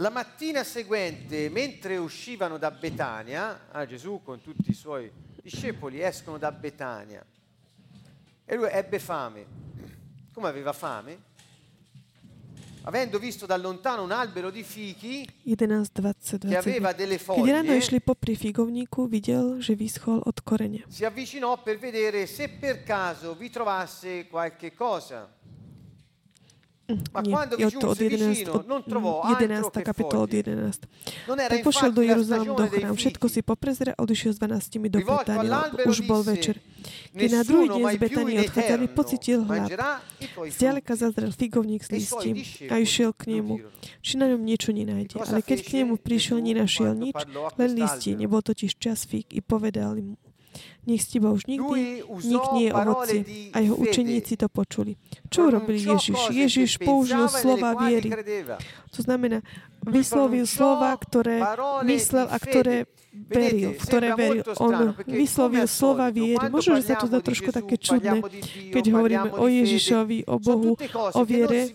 La mattina seguente, mentre uscivano da Betania, ah, Gesù con tutti i suoi discepoli escono da Betania e lui ebbe fame. Come aveva fame? Avendo visto da lontano un albero di fichi 11, 20, che aveva 22. delle foglie, išli popri figovníku, videl, že vyschol od korene. si avvicinò per vedere se per caso vi trovasse qualche cosa. Je to od giunse 11, vicino od non trovò altro 11 che kapitola od foglie. 11. Non era Tak pošiel do Jeruzalém do chrám, všetko si poprezrel a odišiel s 12 do Betania, all'albero už bol večer. Keď na druhý deň z Betanie odchádzali, pocítil hlad. Zďaleka zazrel figovník z E listím a išiel k nemu. Či na ňom niečo nenájde. Ale keď k nemu prišiel, nenašiel nič, len listie. Nebol totiž čas fík i povedal mu, nech s teba už nikdy nik nie je di A jeho učeníci to počuli. Čo urobil Pronunciò Ježiš? Ježiš použil slova viery. To znamená, vyslovil pronunciò slova, ktoré myslel a ktoré veril, v ktoré veril. On vyslovil slova viery. Možno, že sa to zdá trošku také čudné, keď hovoríme o. Ježišovi, o Bohu, o viere.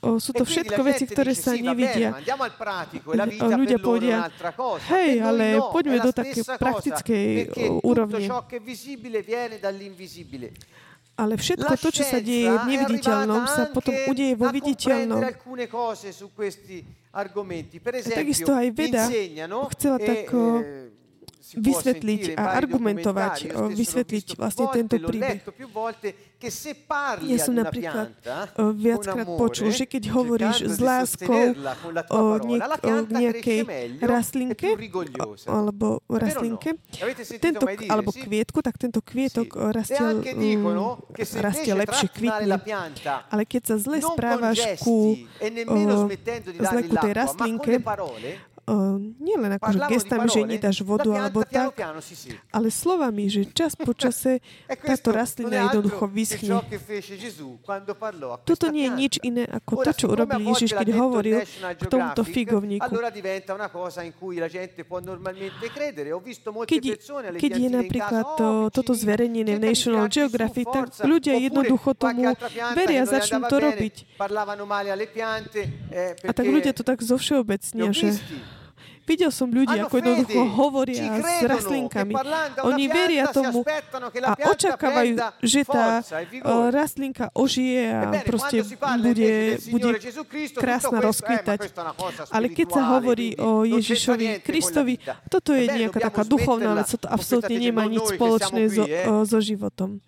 Sú E to quindi všetko veci, ktoré sa nevidia. e ľudia povedia, hej, noi ale no, poďme do také praktickej úrovne. Ale všetko to, čo sa deje v neviditeľnom, sa potom udeje vo viditeľnom. Per takisto aj veda chcela e, tak, eh, vysvetliť a argumentovať, vysvetliť vlastne tento príbeh. Ja som napríklad o, viackrát počul, že keď hovoríš s láskou o, niek- o nejakej e rastlinke? alebo no? rastlinke, sentito tento, alebo kvietku, tak tento kvietok E rastie, mm, rastie lepšie, kvitne. Ale keď sa zle správaš ku e o, zle ku tej rastlinke, le parole, o, nie len akože parlavano di gestami, že nedáš vodu alebo tak, ale slovami, že čas po *laughs* čase táto rastlina jednoducho vyschne. Toto nie je nič iné ako to, čo urobil Ježiš, keď hovoril k tomuto figovníku. Keď, keď je napríklad casa, to, oh, toto zverejnené v National Geographic, tak ľudia jednoducho tomu veria, začnú to robiť. Eh, A tak ľudia to tak zo li ho všeobecnia, že. Videl som ľudí, ako jednoducho hovoria s rastlinkami. Oni veria tomu a očakávajú, že tá e vigore. rastlinka ožije a proste bude, bude krásna eh, rozkvitať. Ale keď sa hovorí o Ježišovi Kristovi, toto je nejaká taká duchovná vec, to absolútne nemá nič spoločné so, eh. so životom.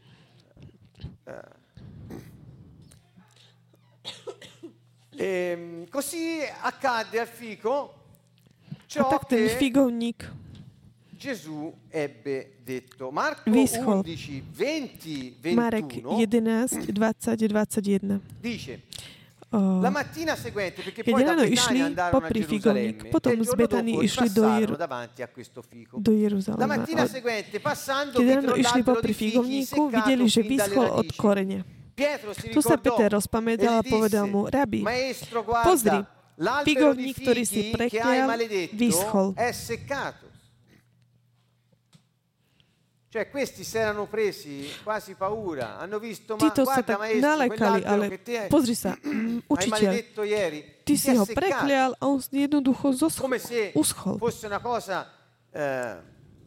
Ehm, così accadde al fico A ciò tak ten figovník Gesù ebbe detto. Marco Vyschol. 11, 20, Marek 21 11, 20, 21. dice la mattina seguente, perché poi da ráno Betania andarono a Gerusalemme e potom z Betany išli do, Jer- a do La Jeruzalema. mattina A seguente, passando, Keď ráno išli popri figovníku, videli, že vyschol od korene. Tu sa Peter e rozpamätal a gli povedal mu, Rabi, pozri, l'albero di fichi che hai maledetto è seccato. Cioè questi si erano presi quasi paura, hanno visto, ma Títo sa guarda maestro, ale che te pozri sa, učiteľ, maledetto ieri, ty si ho preklial a on jednoducho zosch- Come se uschol. fosse una cosa eh,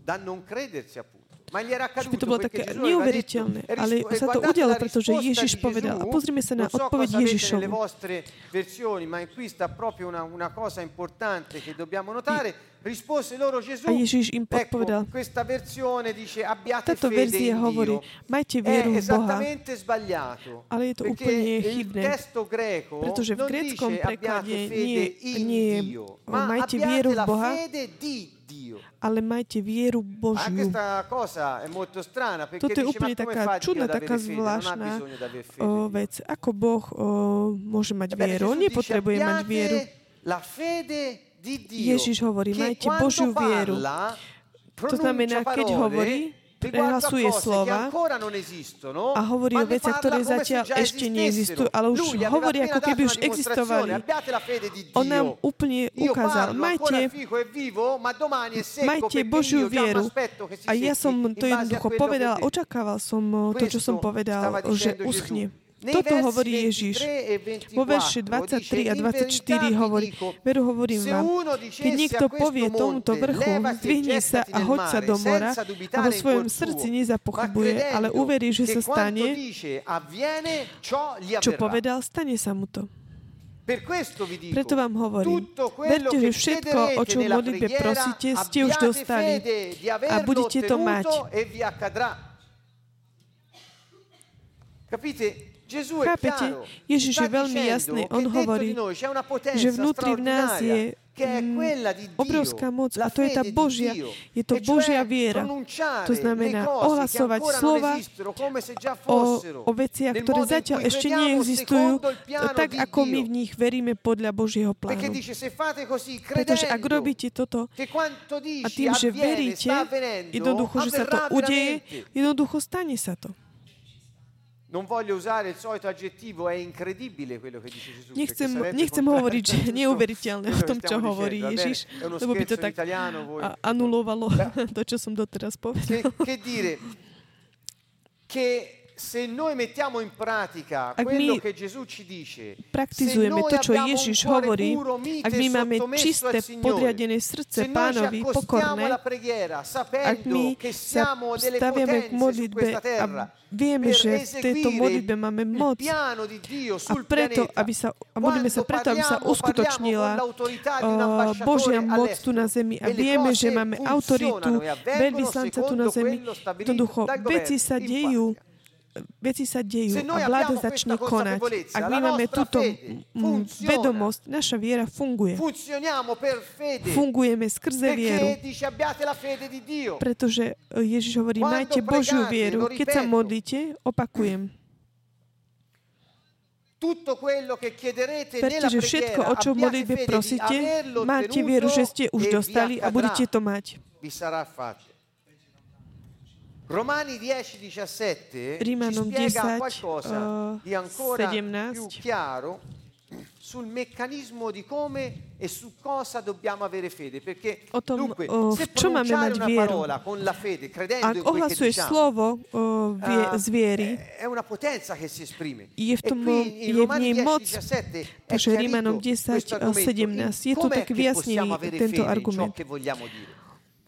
da non credersi appunto. Že by to bolo také neuveriteľné. Ale sa to udialo, pretože Ježiš povedal. A pozrime sa na odpoveď Ježišovu. a Ježiš im odpovedal, ecco, questa versione dice abbiate táto verzia hovorí, majte vieru v Boha, sbagliato, ale je to úplne chybné, pretože v gréckom preklade nie, nie je majte vieru v Boha, ale majte vieru Božiu. Toto je úplne taká čudná, taká zvláštna vec. Ako Boh môže mať vieru? On nepotrebuje mať vieru. Ježiš hovorí, majte Božiu vieru. To znamená, keď hovorí, prehlasuje slova a hovorí o veciach, ktoré zatiaľ ešte neexistujú, ale už hovorí, ako keby už existovali. On nám úplne ukázal, majte, majte Božiu vieru. A ja som to jednoducho povedal, očakával som to, čo som povedal, že uschne. Toto hovorí Ježiš. Vo verši 23 a 24 hovorí, veru hovorím vám, keď niekto povie tomuto vrchu, zdvihni sa a hoď sa do mora a vo svojom srdci nezapochybuje, ale uverí, že sa stane, čo povedal, stane sa mu to. Preto vám hovorím, verte, že všetko, o čo v modlitbe prosíte, ste už dostali a budete to mať. Capite? Chápete? Ježiš je veľmi jasný. On hovorí, že vnútri v nás je mm, obrovská moc a to je tá Božia, je to e Božia viera. To znamená ohlasovať slova o, o veciach, ktoré zatiaľ ešte neexistujú, tak ako my v nich veríme podľa Božieho plánu. Pretože ak robíte toto a tým, že veríte, jednoducho, že sa to udeje, jednoducho stane sa to. Non voglio usare il solito aggettivo, è incredibile quello che dice Gesù. Nechcem, nechcem hovoriť, že neuveriteľné *laughs* v tom, čo hovorí Ježiš, lebo by to tak anulovalo *laughs* *laughs* to, čo som doteraz povedal. Che, che dire, che se noi mettiamo in pratica quello che Gesù ci dice, praktizujeme to, čo Ježiš hovorí, ak my máme čisté, podriadené srdce pánovi, pokorné, ak my sa staviame k modlitbe a vieme, že v tejto modlitbe máme moc a preto, aby sa, a modlíme sa preto, aby sa uskutočnila uh, Božia moc tu na zemi a vieme, že máme autoritu veľvyslanca tu na zemi. Jednoducho, veci sa dejú veci sa dejú a vláda začne konať. Ak my máme túto vedomosť, naša viera funguje. Fungujeme skrze vieru. Pretože e, Ježiš hovorí, majte Božiu vieru. Keď sa modlíte, opakujem. Pretože všetko, o čo modlitbe prosíte, máte vieru, že ste už e dostali a budete to mať. Romani 10, 17 Rímanom 10, qualcosa uh, di ancora 17. più chiaro sul meccanismo di come e su cosa dobbiamo avere fede. Perché o tom, dunque, o, se čo máme mať una vieru? parola con la fede, credendo Ak in quel che ohlasuješ diciamo, slovo o, vie, uh, z viery, è una potenza che si esprime. je v, tom, je v nej moc, takže Rímanom 10, 17, je to tak vyjasnený tento argument.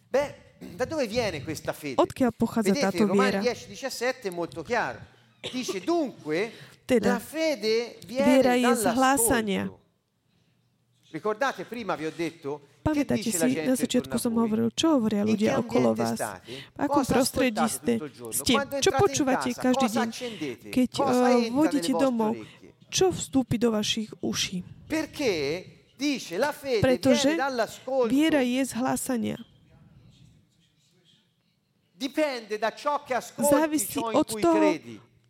Beh, da dove viene questa fede? Odkiaľ pochádza Vedete, táto viera? 10, 17 è molto chiaro. Dice dunque, teda, la fede viene viera je z hlásania. Ricordate, prima vi ho detto, Pamätáte si, na začiatku som hovoril, čo hovoria ľudia okolo vás? V akom prostredí ste? ste? Čo počúvate každý deň? Keď uh, vodíte domov, čo vstúpi do vašich uší? Pretože viera je z hlásania. Závisí od toho,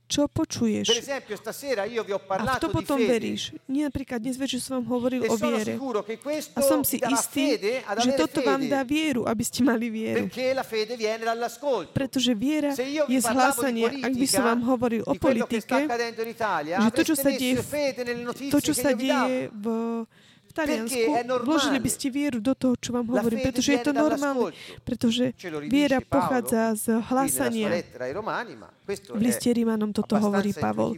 čo počuješ. A v to potom veríš. Nie napríklad dnes večer som vám hovoril e o viere. A som si istý, že toto vám dá vieru, aby ste mali vieru. Pretože viera je zhlásanie, ak by som vám hovoril o politike, že to, čo sa deje, to, čo sa deje v Taliansku, vložili by ste vieru do toho, čo vám hovorím, pretože je to normálne, pretože viera pochádza z hlasania. V liste Rímanom toto hovorí Pavol.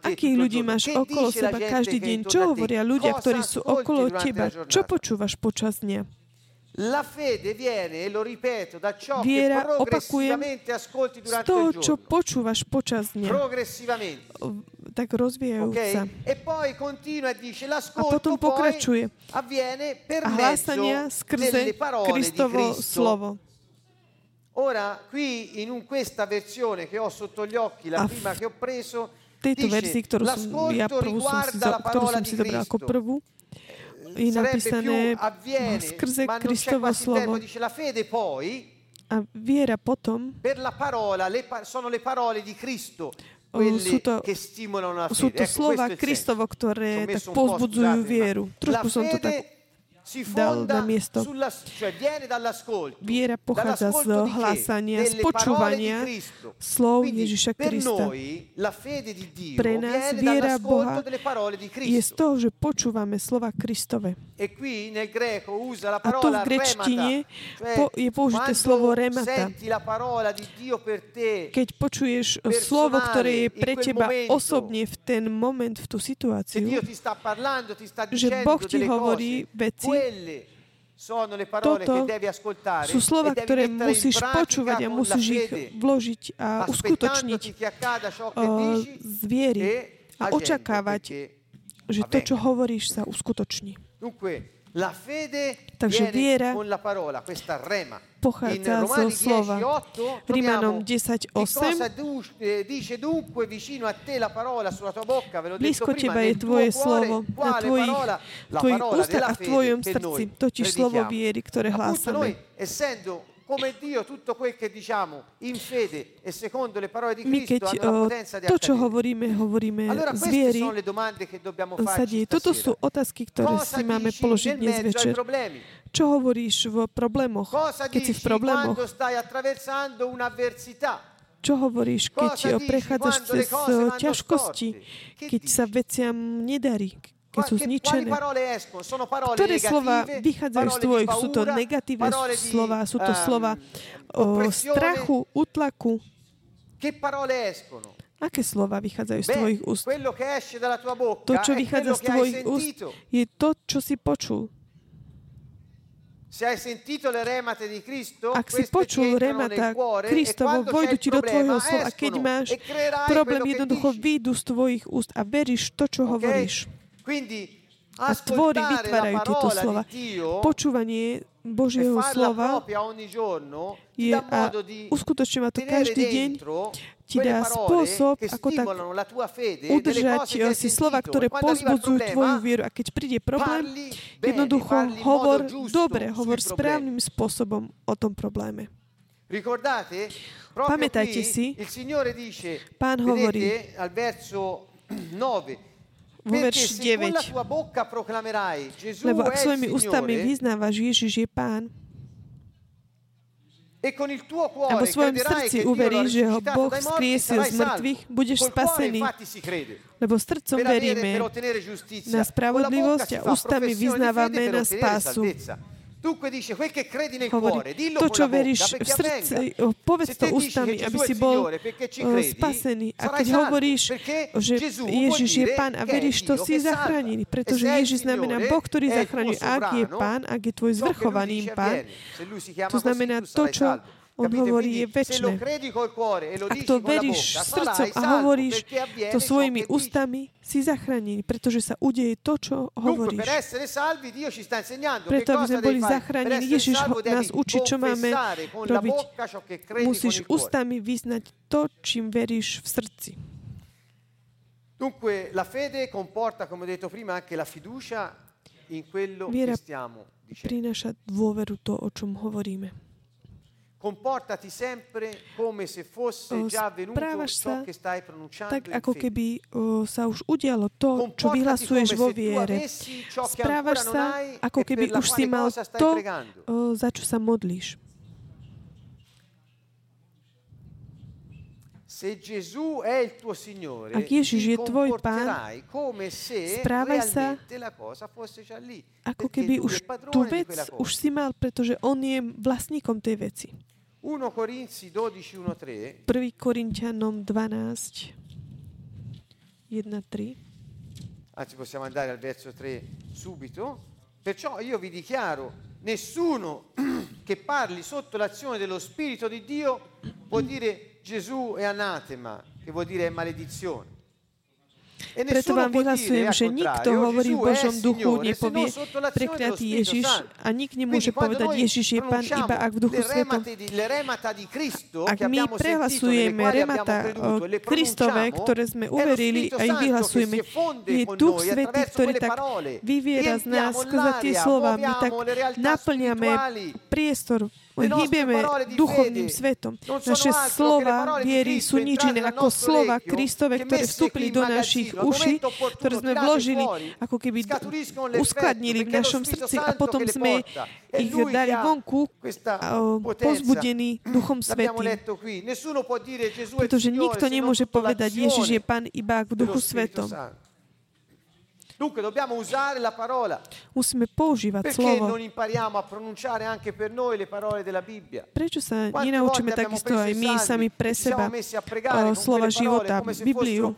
Akých ľudí máš okolo seba každý deň? Čo hovoria ľudia, ktorí sú okolo teba? Čo počúvaš počas dňa? Viera, che progressivamente ascolti durante toho, il giorno. čo počúvaš počas dňa. Progressivamente. Tak rozvíjajúca. Okay? E poi continua e dice, l'ascolto a potom pokračuje. avviene per a hlásania skrze Kristovo slovo. Ora, qui in questa versione che ho sotto gli occhi, la prima che ho preso, tejto verzii, ktorú som, ja prvú som si, ktorú som si zobral ako prvú, je napísané skrze Kristovo slovo. A viera potom per la parola, le, sono le parole di Cristo sú to, sú to slova Kristovo, ktoré tak povzbudzujú vieru. Trošku som to tak dal na miesto. Viera pochádza z hlásania, z počúvania slov Ježiša Krista. Pre nás viera Boha je z toho, že počúvame slova Kristove. E A tu v grečtine je použité slovo remata. Keď počuješ slovo, ktoré je pre teba osobne v ten moment, v tú situáciu, že Boh ti hovorí veci, toto sú slova, ktoré musíš počúvať a musíš ich vložiť a uskutočniť z viery e a očakávať, že to, čo hovoríš, sa uskutoční. Takže viera pochádza zo slova. Rímanom 10.8 Blízko teba je tvoje slovo na tvojich, tvojich ústach a v tvojom srdci, totiž slovo viery, ktoré hlásame come Dio tutto quel che diciamo in fede e secondo le parole di Cristo keď, potenza di to, čo hovoríme, hovoríme allora, z viery, sono le domande che dobbiamo farci Toto sú otázky, ktoré Cosa si máme položiť dnes večer. Čo hovoríš v problémoch, Cosa keď si v problémoch? stai attraversando un'avversità? Čo hovoríš, keď prechádzaš cez ťažkosti, keď sa veciam nedarí, keď sú zničené. Ktoré slova vychádzajú z tvojich? Sú to negatívne slova, sú to slova o strachu, utlaku. Aké slova vychádzajú z tvojich úst? To, čo vychádza z tvojich úst, je to, čo si počul. Ak si počul remata Kristovo, vojdu ti do tvojho slova. Keď máš problém, jednoducho výjdu z tvojich úst a veríš to, čo hovoríš a tvorí, vytvárajú tieto slova. Počúvanie Božieho slova je, a uskutočňovať to každý deň ti dá spôsob, ako tak udržať si slova, ktoré pozbudzujú tvoju vieru. A keď príde problém, jednoducho hovor dobre, hovor správnym spôsobom o tom probléme. Pamätajte si, Pán hovorí, vo verši 9. Lebo ak svojimi ústami vyznávaš, Ježiš je Pán, e a vo svojom srdci uveríš, že ho Boh vzkriesil z mŕtvych, budeš spasený. Lebo srdcom veríme. na spravodlivosť a ústami vyznávame na spásu. Dillo to, čo veríš v srdci, povedz to ústami, aby si bol spasený. A keď hovoríš, že Ježiš je Pán a veríš to, si zachránený, pretože Ježiš znamená Boh, ktorý zachraňuje. Ak je Pán, ak je tvoj zvrchovaný Pán, to znamená to, čo on hovorí, je väčšie. Ak to veríš srdcom a hovoríš to svojimi ústami, si zachránený, pretože sa udeje to, čo hovoríš. Preto, aby sme boli zachránení, Ježiš nás učí, čo máme robiť. Musíš ústami vyznať to, čím veríš v srdci. Dunque la fede comporta, come ho detto prima, anche la fiducia in quello Viera che stiamo dicendo. prináša dôveru to, o čom hovoríme. Comportati sempre come se fosse già avvenuto ciò che stai pronunciando tak, ako keby uh, sa už udialo to, čo vyhlasuješ vo viere. Správaš sa, ako keby už si mal to, uh, za čo sa modlíš. Ak Ježiš je tvoj pán, správaj sa, ako keby už tú vec už si mal, pretože on je vlastníkom tej veci. 1 Corinzi 12, 1, 3. 1 Corintianom 12, 1, 3. Anzi, possiamo andare al verso 3 subito. Perciò io vi dichiaro, nessuno *clears throat* che parli sotto l'azione dello Spirito di Dio può dire Gesù è anatema, che vuol dire maledizione. Preto vám vyhlasujem, že nikto hovorí v Božom duchu nepovie prekliatý Ježiš a nik nemôže povedať Ježiš je Pán iba ak v duchu svetom. Ak my prehlasujeme remata Kristove, ktoré sme uverili a ich vyhlasujeme, je Duch Svetý, ktorý tak vyviera z nás skrze tie slova. My tak naplňame priestor hýbeme duchovným svetom. Naše slova viery sú nič iné ako slova Kristove, ktoré vstúpili do našich uší, ktoré sme vložili, ako keby uskladnili v našom srdci a potom sme ich dali vonku pozbudení Duchom Svetým. Pretože nikto nemôže povedať, Ježiš je Pán iba v Duchu Svetom. Dunque dobbiamo usare la parola. Musíme používať Perché slovo. non impariamo a pronunciare anche per noi le parole della Bibbia? Prečo sa nenaučíme takisto aj my sami pre seba o slova života, Bibliu?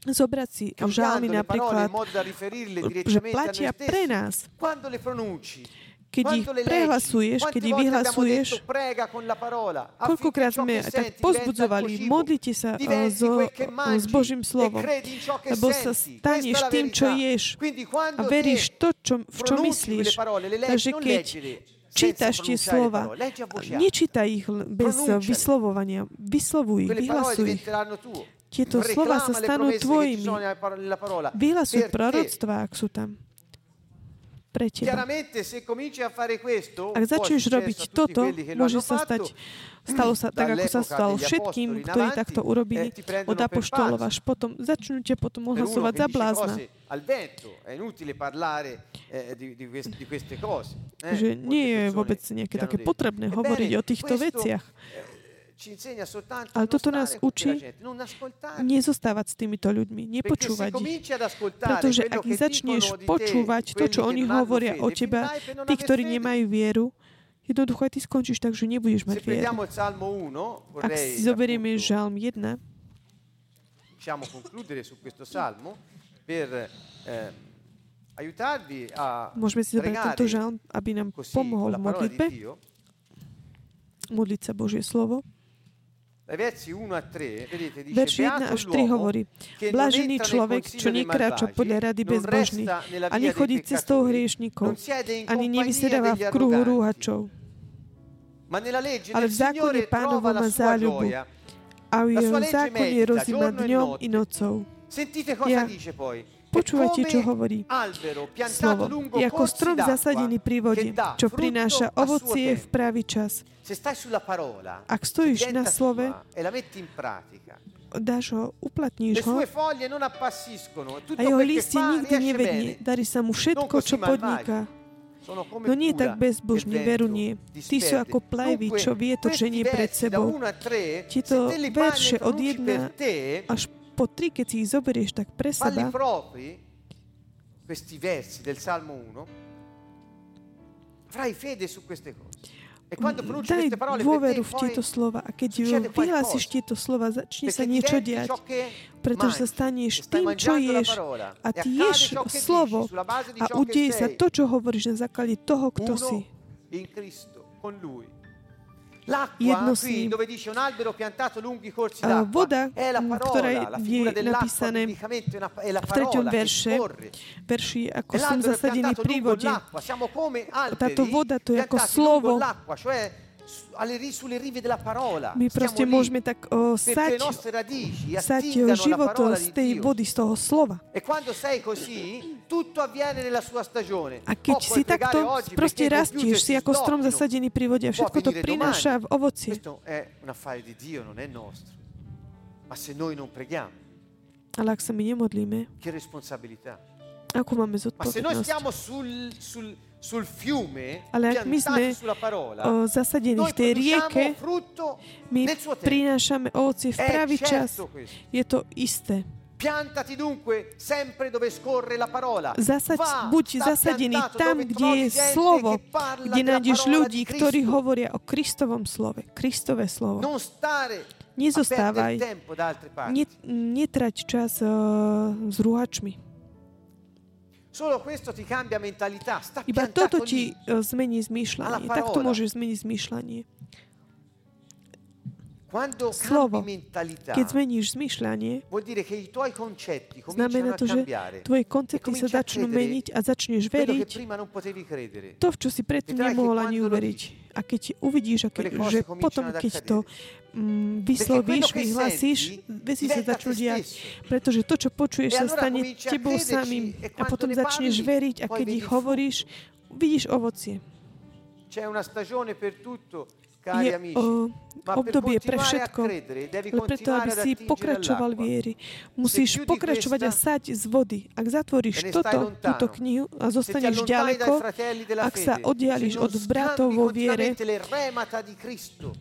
Zobrať si žalmy napríklad, že platia pre nás. Quando le pronunci, keď ich prehlasuješ, keď ich vyhlasuješ, koľkokrát sme tak pozbudzovali, modlite sa so, s Božím slovom, lebo sa staneš tým, čo ješ a veríš to, čo, v čo myslíš. Takže keď čítaš tie slova, nečítaj ich bez vyslovovania, vyslovuj ich, vyhlasuj ich. Tieto slova sa stanú tvojimi. Vyhlasuj proroctva, ak sú tam pre teba. Ak začneš robiť toto, môže sa stať, stalo sa *clears throat* tak, ako sa stalo všetkým, ktorí takto urobili od apoštolov až potom, začnú ťa potom ohlasovať za blázna. Že nie je vôbec nejaké také potrebné hovoriť o týchto veciach. Ale toto nás učí nezostávať s týmito ľuďmi, nepočúvať ich. Pretože ak začneš počúvať to, čo oni hovoria o teba, tí, ktorí nemajú vieru, jednoducho aj ty skončíš tak, že nebudeš mať vieru. Ak si zoberieme Žalm 1, possiamo concludere su questo salmo per eh, aiutarvi a Môžeme si zobrať tento žalm, aby nám pomohol v modlitbe, modliť sa Božie slovo. Verš 1 až 3 hovorí, Blažený človek, čo nekráča podľa rady bezbožných a nechodí cestou hriešnikov, ani nevysedáva v kruhu rúhačov. Ale v zákone pánovom má záľubu a v jeho zákone rozíma dňom i nocou. Ja, Počúvajte, čo hovorí slovo. Je ako strom zasadený pri vode, čo prináša ovocie v pravý čas. Ak stojíš na slove, dáš ho, uplatníš ho a jeho listie nikdy nevedne. Darí sa mu všetko, čo podniká. No nie tak bezbožný, veru nie. Tí sú ako plajvy, čo vietor ženie pred sebou. Tieto verše od 1 až po tri, keď si ich zoberieš tak pre seba, questi versi del Salmo 1, avrai fede su queste cose. E Daj dôveru v tieto slova a keď vyhlásiš tieto slova, začne sa niečo diať, pretože sa staneš tým, čo ješ a ty ješ slovo a udeje sa to, čo hovoríš na základe toho, kto si jedno s ním. A voda, ktorá je napísané v treťom verše, verši, ako som zasadený pri vode. Táto voda, to je ako slovo, my proste môžeme tak o, sať, sať životo z tej vody, z toho slova. E a keď si takto proste rastieš, si ako strom zasadený pri vode a všetko to prináša v ovoci. Ale ak sa my nemodlíme, akú máme zodpovednosť? Ale ak my sme o, zasadení v tej rieke, my prinášame ovoci v pravý čas. Je to isté. Piantati dunque sempre dove scorre la parola. Zasaď, buď zasadený tam, kde je slovo, kde nájdeš ľudí, ktorí hovoria o Kristovom slove. Kristové slovo. Nezostávaj. Netrať čas uh, s rúhačmi. Iba toto ti e, zmení zmýšľanie. Takto môžeš zmeniť zmýšľanie. Slovo, keď zmeníš zmýšľanie, znamená to, že tvoje koncepty sa začnú meniť a začneš veriť to, v čo si predtým nemohol ani uveriť. A keď uvidíš, keď, že potom, keď to mm, vyslovíš, vyhlasíš, veci sa začnú diať. Pretože to, čo počuješ, sa stane tebou samým. A potom začneš veriť a keď ich hovoríš, vidíš ovocie. Je o, obdobie pre všetko, ale preto, aby si pokračoval viery. Musíš pokračovať a sať z vody. Ak zatvoríš toto, túto knihu a zostaneš ďaleko, ak sa oddiališ od bratov vo viere,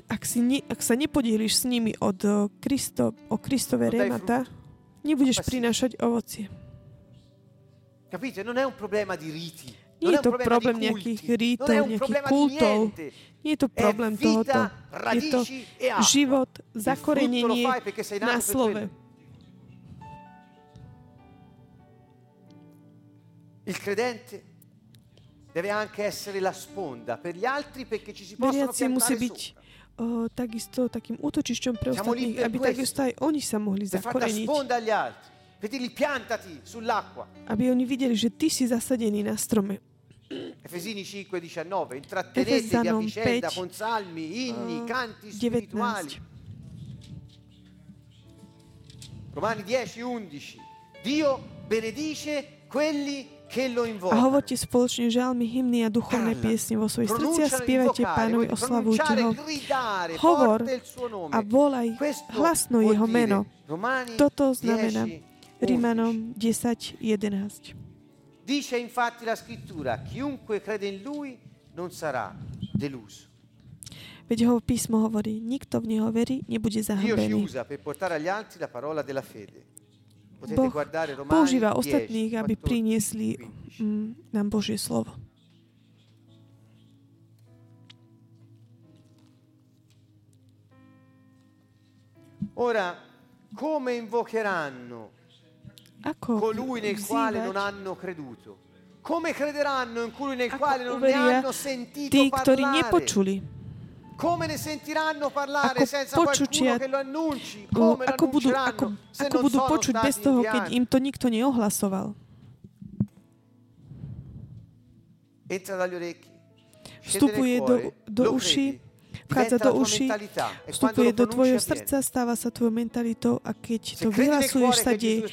ak, si ne, ak sa nepodieliš s nimi od Kristo, o Kristove remata, nebudeš prinášať ovocie. Capite? Non è un problema di riti. Nie je to problém nejakých rítov, nejakých kultov. Nie je to problém tohoto. Je to e život, zakorenenie na slove. Il credente deve anche essere la sponda per gli altri perché ci si possono musí byť o, takisto takým útočišťom pre ostatných, aby takisto aj oni sa mohli zakoreniť. Aby oni videli, že ty si zasadený na strome. Efesini 5:19 intrattenetevi a vicenda con salmi, inni, canti spirituali. Romani 10:11 Dio benedice quelli a hovorte spoločne žalmy, hymny a duchovné piesne vo svojich srdciach, spievajte pánovi, oslavujte ho. Hovor a volaj hlasno jeho meno. Toto znamená Rímanom 10.11. Dice infatti la scrittura, chiunque crede in lui non sarà deluso. Veď ho písmo hovorí, nikto v neho verí, nebude zahambený. Boh používa ostatných, aby priniesli mm, nám Božie slovo. Ora, come invocheranno Ako colui nel quale non hanno creduto? Come crederanno in colui nel quale non ne hanno sentito tí, ktorí nepočuli? Come ne sentiranno parlare senza qualcuno che lo annunci? Come ako budú, ako, ako budú počuť bez toho, keď im to nikto neohlasoval? Vstupuje do, do uši vchádza do uši, vstupuje do tvojho srdca, stáva sa tvojou mentalitou a keď to vyhlasuješ sa deje,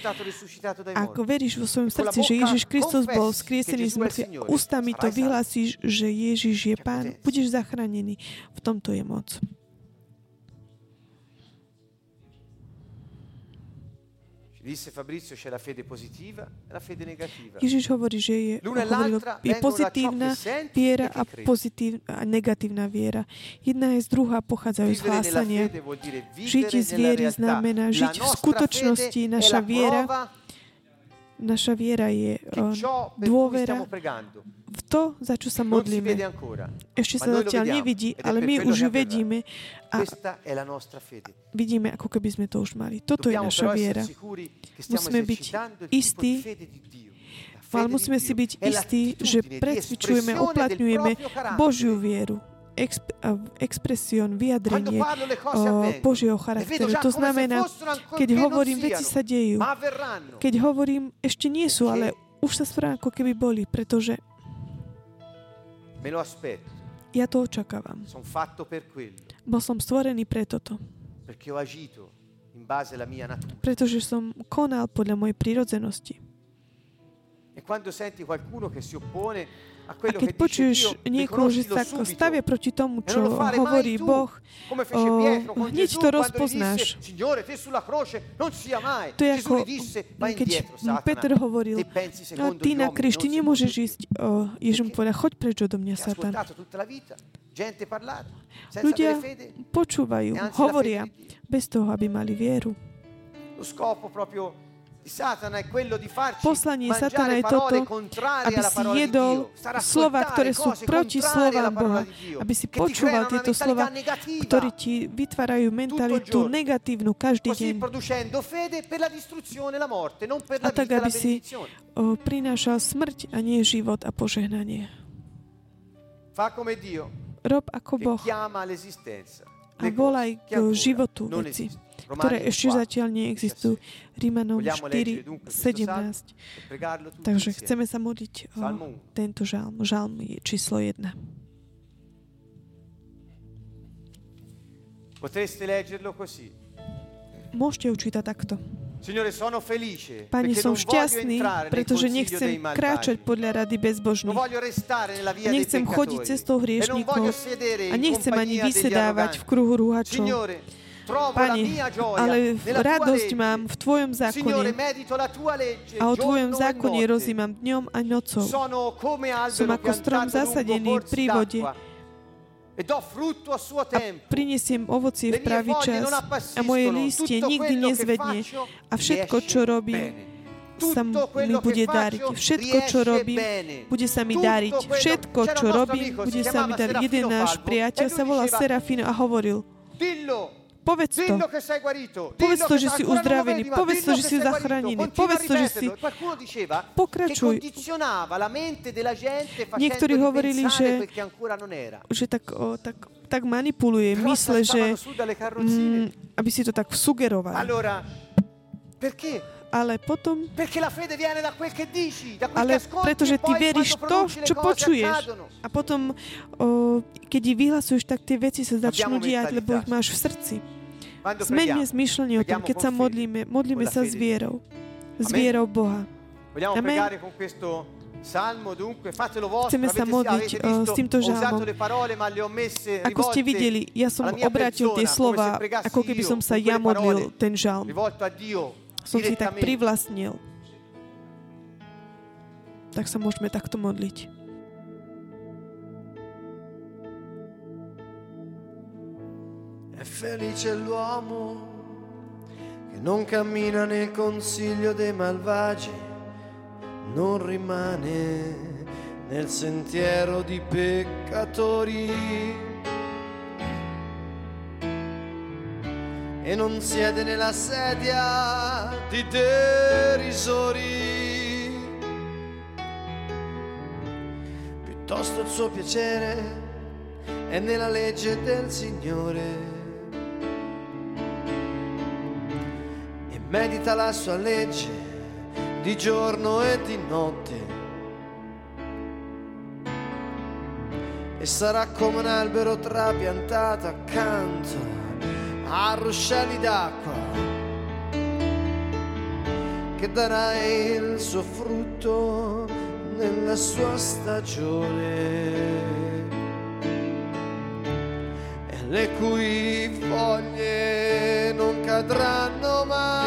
ako veríš vo svojom srdci, že Ježiš Kristus bol skriesený z mŕtvych, ústami to vyhlásíš, že Ježiš je Pán, budeš zachránený. V tomto je moc. Disse Fabrizio c'è la fede positiva e la fede negativa. Ježiš hovorí, že je, hovoril, je pozitívna viera a, pozitív, a negatívna viera. Jedna je z druhá pochádzajú z hlásania. Žiť z viery znamená žiť v skutočnosti. Naša viera, naša viera je uh, dôvera v to, za čo sa modlíme. Ešte sa zatiaľ nevidí, ale my už ju vedíme a vidíme, ako keby sme to už mali. Toto je naša viera. Musíme byť istí, ale musíme si byť istí, že presvičujeme, uplatňujeme Božiu vieru expresión, vyjadrenie Božieho charakteru. To znamená, keď hovorím, veci sa dejú. Keď hovorím, ešte nie sú, ale už sa správam, ako keby boli, pretože Me lo aspetto. Ja to očakávam. Som fatto per quello. Bol som stvorený preto to. Perché ho agito in base alla mia natura. Pretože som konal podľa mojej prírodzenosti. E quando senti qualcuno che si oppone a keď počuješ niekoho, že sa stavia proti tomu, čo hovorí Boh, o, hneď to rozpoznáš. To je ako, keď Peter hovoril, a ty na kríž, ty nemôžeš ísť, o, Ježiš mu povedal, choď preč odo mňa, Satan. Ľudia počúvajú, hovoria, bez toho, aby mali vieru. Poslanie Satana je toto, aby si jedol slova, ktoré sú proti slovám Boha. Aby si počúval tieto slova, ktoré ti vytvárajú mentalitu negatívnu každý deň. A tak, aby si prinášal smrť a nie život a požehnanie. Rob ako Boh a volaj k životu veci ktoré ešte zatiaľ neexistujú. Rímanom 4, 17. Takže chceme sa modliť o tento žalm. Žalm je číslo 1. Môžete učítať takto. Pani, som šťastný, pretože nechcem kráčať podľa rady bezbožných. Nechcem chodiť cestou hriešnikov a nechcem ani vysedávať v kruhu rúhačov. Pane, ale radosť mám v Tvojom zákone a o Tvojom zákone rozímam dňom a nocou. Som ako strom zasadený pri vode a prinesiem ovocie v pravý čas a moje lístie nikdy nezvedne. a všetko, čo robím, sa mi bude dariť. Všetko, čo robím, bude sa mi dariť. Všetko, čo robím, bude sa mi dariť. Jeden náš priateľ sa volá Serafino a hovoril, Povedz to. Povedz to, že si uzdravený. Povedz to, že si zachránený. Povedz to, že si... Pokračuj. Niektorí hovorili, že, že tak, o, tak, tak manipuluje, mysle, že mm, aby si to tak sugeroval. Ale potom... Ale pretože ty veríš to, čo počuješ. A potom, o, keď vyhlasuješ, tak tie veci sa začnú diať, lebo ich máš v srdci. Zmeňme zmyšľanie o tom, keď sa modlíme. Modlíme sa s vierou. S vierou Boha. Amen. Chceme sa modliť uh, s týmto žalmom. Ako ste videli, ja som obrátil tie slova, ako keby som sa ja modlil ten žalm. Som si tak privlastnil. Tak sa môžeme takto modliť. Felice l'uomo che non cammina nel consiglio dei malvagi, non rimane nel sentiero di peccatori e non siede nella sedia di derisori. Piuttosto il suo piacere è nella legge del Signore medita la sua legge di giorno e di notte. E sarà come un albero trapiantato accanto a ruscelli d'acqua che darà il suo frutto nella sua stagione e le cui foglie non cadranno mai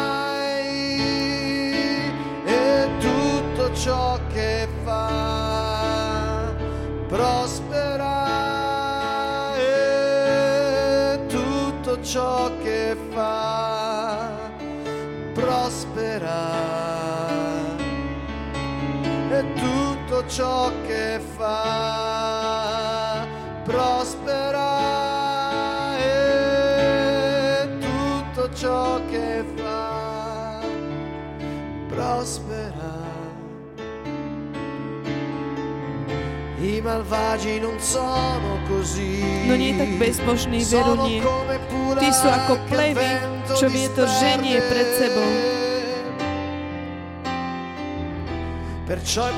ciò che fa prospera. E tutto ciò che fa malvagi non sono così. No nie tak bezbožný, veru nie. Tí sú ako plevy, čo vietor ženie pred sebou.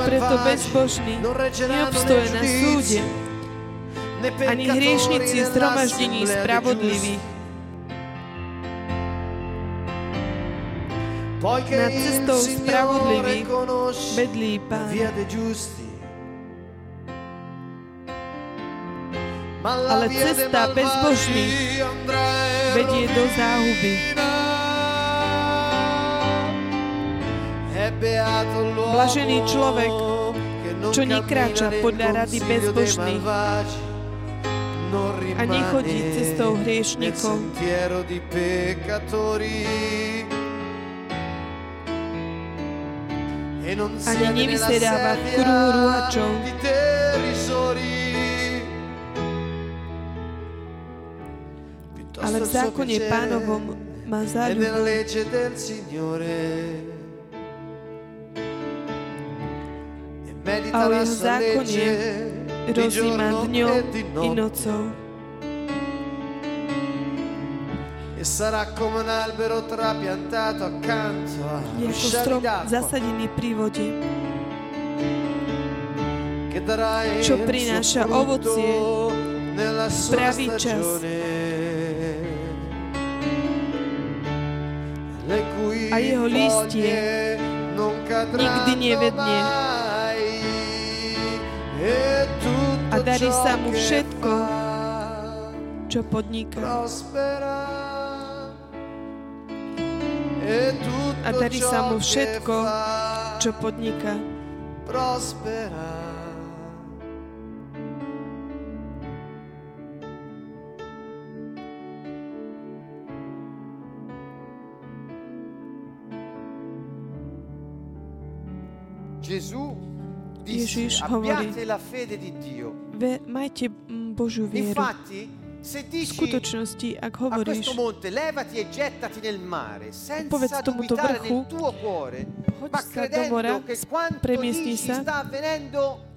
Preto bezbožný neobstoje na súde, ani hriešnici zhromaždení spravodlivých. nad cestou spravodlivých bedlí Pán. Ale cesta bezbožných vedie do záhuby. Blažený človek, čo nekráča podľa rady bezbožných a nechodí cestou hriešnikov ani nevysedáva v kruhu rúhačov. Ale v zákone pánovom má záľubu. A o jeho zákone rozíma dňom i nocou. e sarà come un albero trapiantato accanto a strom zasadený pri vode, čo prináša ovocie. v pravý čas. A jeho listie nikdy nevedne. A darí sa mu všetko, čo podniká. a darí sa mu všetko, čo podniká. Ježiš hovorí, majte Božiu vieru. V skutočnosti, ak hovoríš, povedz tomuto vrchu, hoď sa do mora, premiestni sa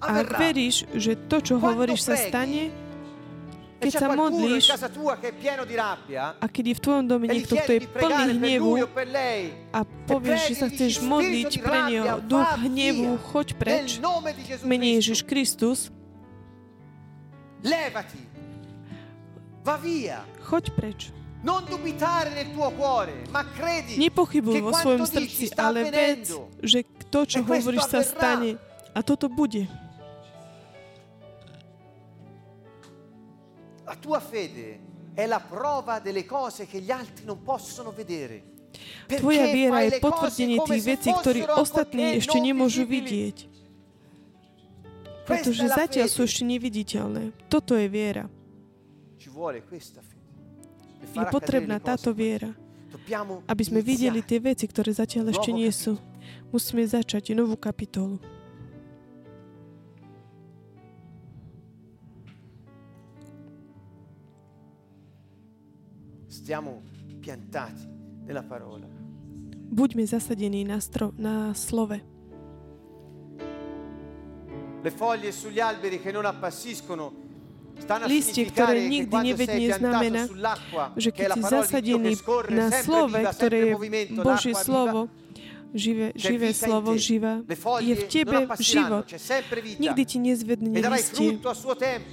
a veríš, že to, čo hovoríš, sa stane, keď sa modlíš a keď je v tvojom dome niekto, kto je plný hnevu a povieš, že sa chceš modliť pre neho, duch hnevu, choď preč, menej Ježiš Kristus, Va via. Choď preč. Non dubitare nel tuo cuore, ma credi Nepochybuj vo svojom srdci, ale vec, že to, čo hovoríš, sa stane. A toto bude. La tua fede è la prova delle cose che gli altri non possono vedere. Tvoja viera je potvrdenie tých vecí, ktoré ostatní ešte nemôžu vidieť. Pretože zatiaľ sú ešte neviditeľné. Toto je viera. Je potrebná táto viera, aby sme videli tie veci, ktoré zatiaľ ešte nie sú. Musíme začať novú kapitolu. Stiamo piantati nella parola. Buďme zasadení na, stro, na slove. Le foglie sugli alberi che non appassiscono Listie, ktoré nikdy nevedne znamená, že keď si zasadený na slove, ktoré je Božie slovo, živé, živé slovo, živa, je v tebe život. Nikdy ti nezvedne listie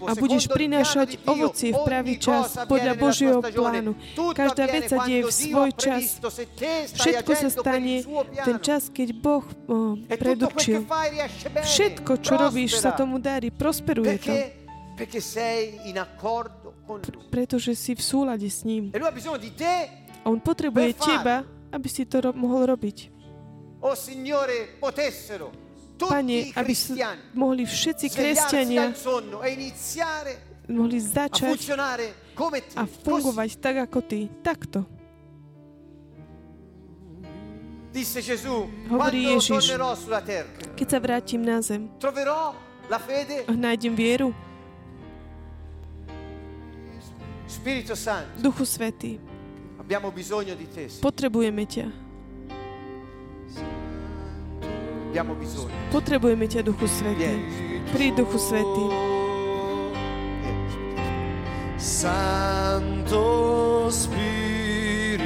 a budeš prinášať ovocie v pravý čas podľa Božieho plánu. Každá vec sa deje v svoj čas. Všetko sa stane ten čas, keď Boh oh, predurčil. Všetko, čo robíš, sa tomu darí. Prosperuje to. Pretože si v súlade s ním. E on potrebuje teba, aby si to ro- mohol robiť. Oh Signore, potessero Pane, aby mohli všetci kresťania e mohli začať a fungovať tak ako ty. Takto. Disse Gesù, Hovorí quando Ježiš, tornerò sulla terra, keď sa vrátim na zem, troverò la fede, nájdem vieru, Spirito Santo, Duchu Svetý, abbiamo bisogno di te. potrebujeme ťa. Abbiamo bisogno. Potrebujeme ťa, Duchu Svetý. Príď, Duchu Svetý. Santo Spirito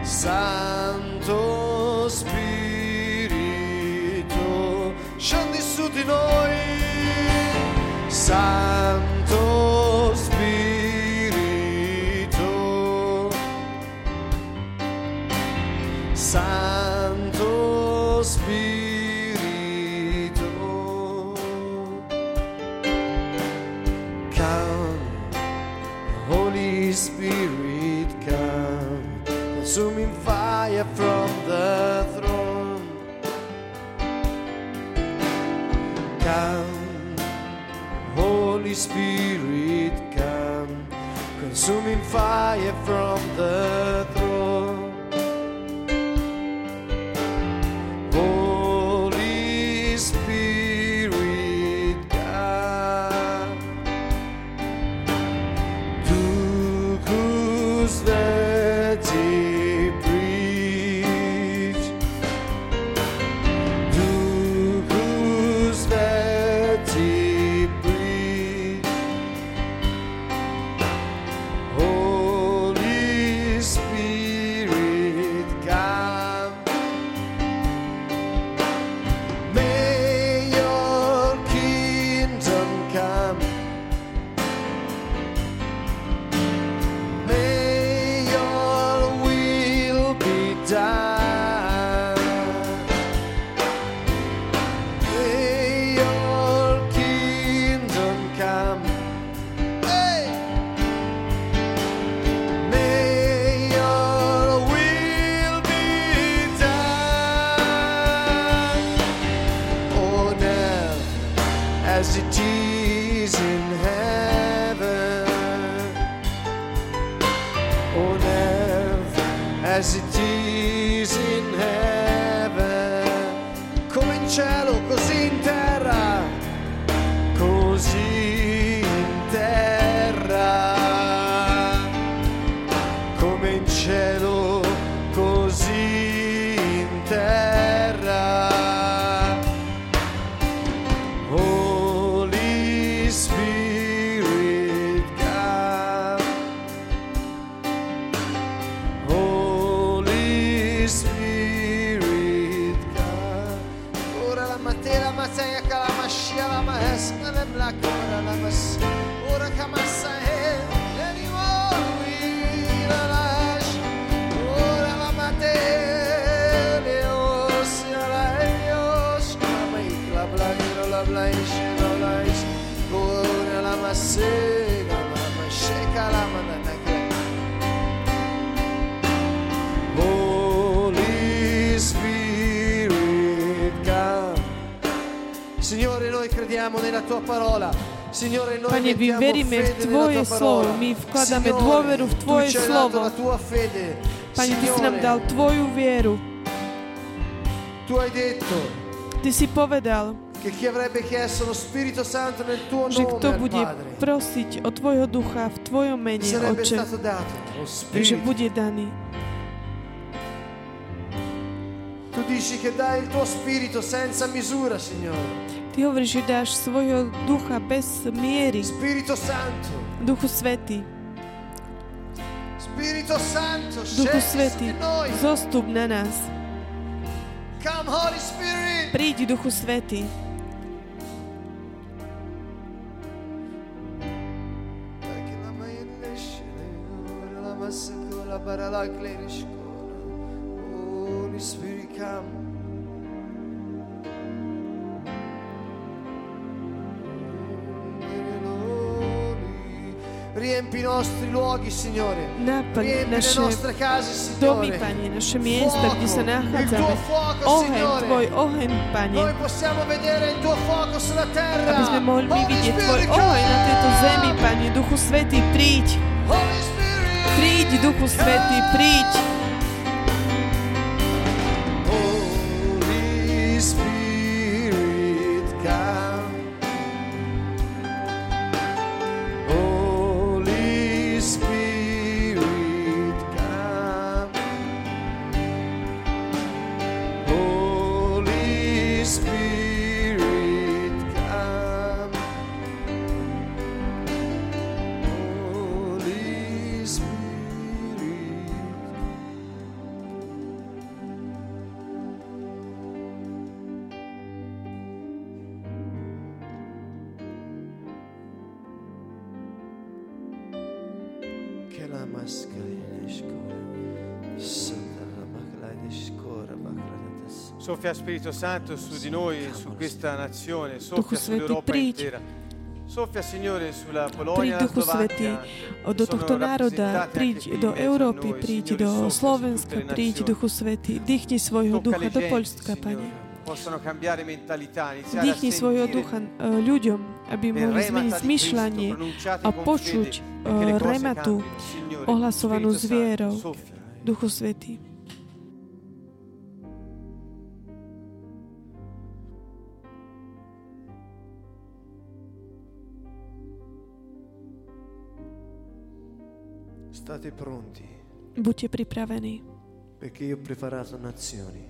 Santo Spirito scendi su di noi Santo the crediamo nella tua parola. Signore, noi Pane, my veríme v Tvoje tua slovo, my vkladáme dôveru v Tvoje slovo. la tua fede. Pane, Ty si nám dal Tvoju vieru. tu hai detto Ty si povedal, che chi avrebbe chiesto lo Spirito Santo nel tuo že nome kto bude prosiť o Tvojho ducha v Tvojom mene, Oče, že bude daný. Tu dici che dai il tuo Spirito senza misura, Signore. Ty hovoríš, že dáš svojho ducha bez miery, Spirito Santo, Duchu Svetý. Spirito Santo, Duchu Svetý, zostup na nás. Come Holy Spirit. Príď, Duchu Svetý. Holy Spirit, come. Riempi i nostri luoghi, Signore. Naplň Riempi le nostre case, domy, Signore. Pane, naše miesta, kde sa Fuoco, il nachádzame. fuoco, Oheň, Signore. Tvoj oheň, Pane. Noi possiamo vedere il tuo fuoco sulla terra. Aby sme mohli Holy vidieť Tvoj oheň na tejto zemi, Pane. Duchu Svetý, príď. Holy Spirit. Príď, Duchu Svetý, príď. Soffia Spirito Santo su di noi, su questa nazione, soffia sull'Europa intera. Soffia, Signore, sulla Polonia Príď, e Duchu Svetý, do tohto národa, príď do Európy, príď do Slovenska, príď. Duchu Svetý. Dýchni svojho ducha do Signore. Pane. Dýchni svojho ducha e, ľuďom, aby mohli zmeniť zmyšľanie a počuť e, cose rematu ohlasovanú s vierou. Duchu Svetý. State pronti, Buďte pripravení, perché io ho preparato nazioni.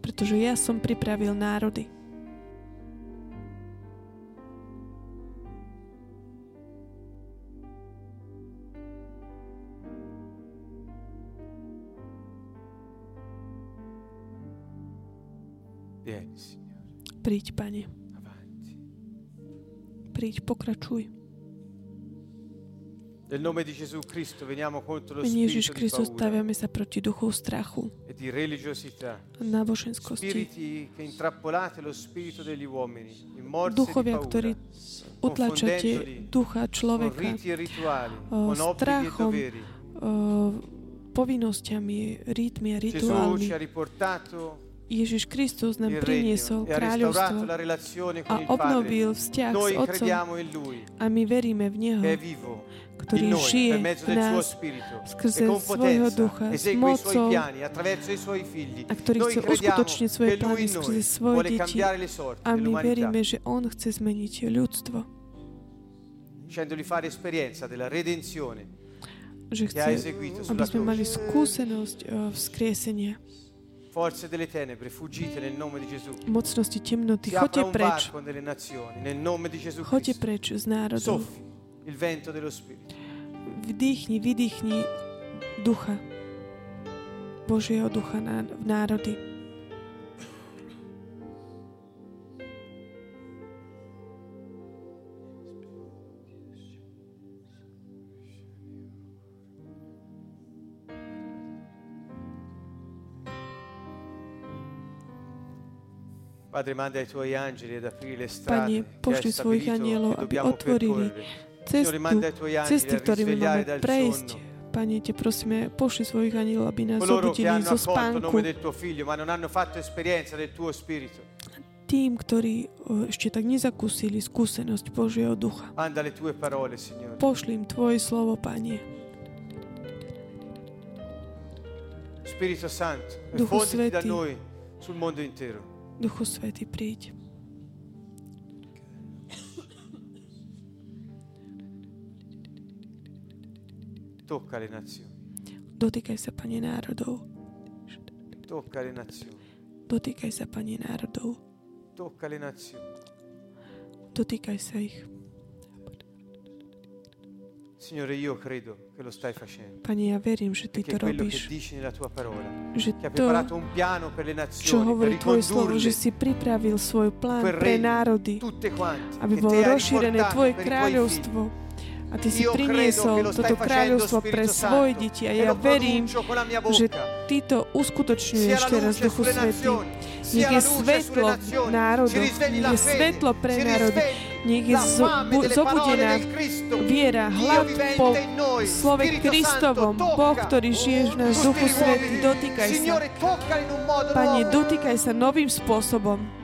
pretože ja som pripravil národy. Príď, Pane. avanti. Príď, pokračuj. Nel nome di Gesù Cristo veniamo contro lo Ježiš Kristus, staviame sa proti duchu strachu e di religiosità. náboženskosti. Spiriti che intrappolate lo spirito degli uomini in morse di Duchovia, paura, ktorí utlačate ducha človeka e rituali, o, e strachom, o, povinnosťami, rytmi a rituálmi. Ježiš Kristus nám priniesol e kráľovstvo a obnovil vzťah s Otcom a my veríme v Neho, ktorý žije v nás skrze svojho ducha, s mocou a ktorý chce uskutočniť svoje plány skrze svoje deti. A my veríme, že On chce zmeniť ľudstvo. Že chce, aby sme mali skúsenosť vzkriesenia forze delle tenebre, fuggite nel nome di Gesù. Mocnosti temnoty, choďte preč. Nelle nazioni, nel nome di Gesù choďte preč z národov. Soffi il vento dello Spirito. Vdýchni, vydýchni ducha, Božieho ducha na, v národy. Pane, pošli svojich anielov, aby otvorili cestu, cesty, ktorými máme prejsť. Pane, te prosíme, pošli svojich anielov, aby nás zobudili zo spánku. Tým, ktorí ešte tak nezakúsili skúsenosť Božieho ducha. Pošli im Tvoje slovo, Pane. Spirito Santo, da noi sul mondo intero. Duchu Svety, príď. Tocca le nazioni. Dotýkaj sa, Pane, národov. Tocca le nazioni. Dotýkaj sa, Pane, národov. Tocca le nazioni. Dotýkaj sa ich. Pane, ja verím, že ty to robíš. Che dici nella tua parola, že to, un piano per le nazioni, čo hovorí tvoje slovo, že si pripravil svoj plán pre národy, aby bolo rozšírené tvoje kráľovstvo. a Ty si priniesol toto kráľovstvo pre svoje deti a ja verím, že Ty to uskutočňuješ teraz, Duchu Svetý. Nech je svetlo národu, nech je svetlo pre národy, nech je zobudená viera, hlad po slove Kristovom, Boh, ktorý žiješ v nás, Duchu Svetý, dotýkaj sa. Pane, dotýkaj sa novým spôsobom.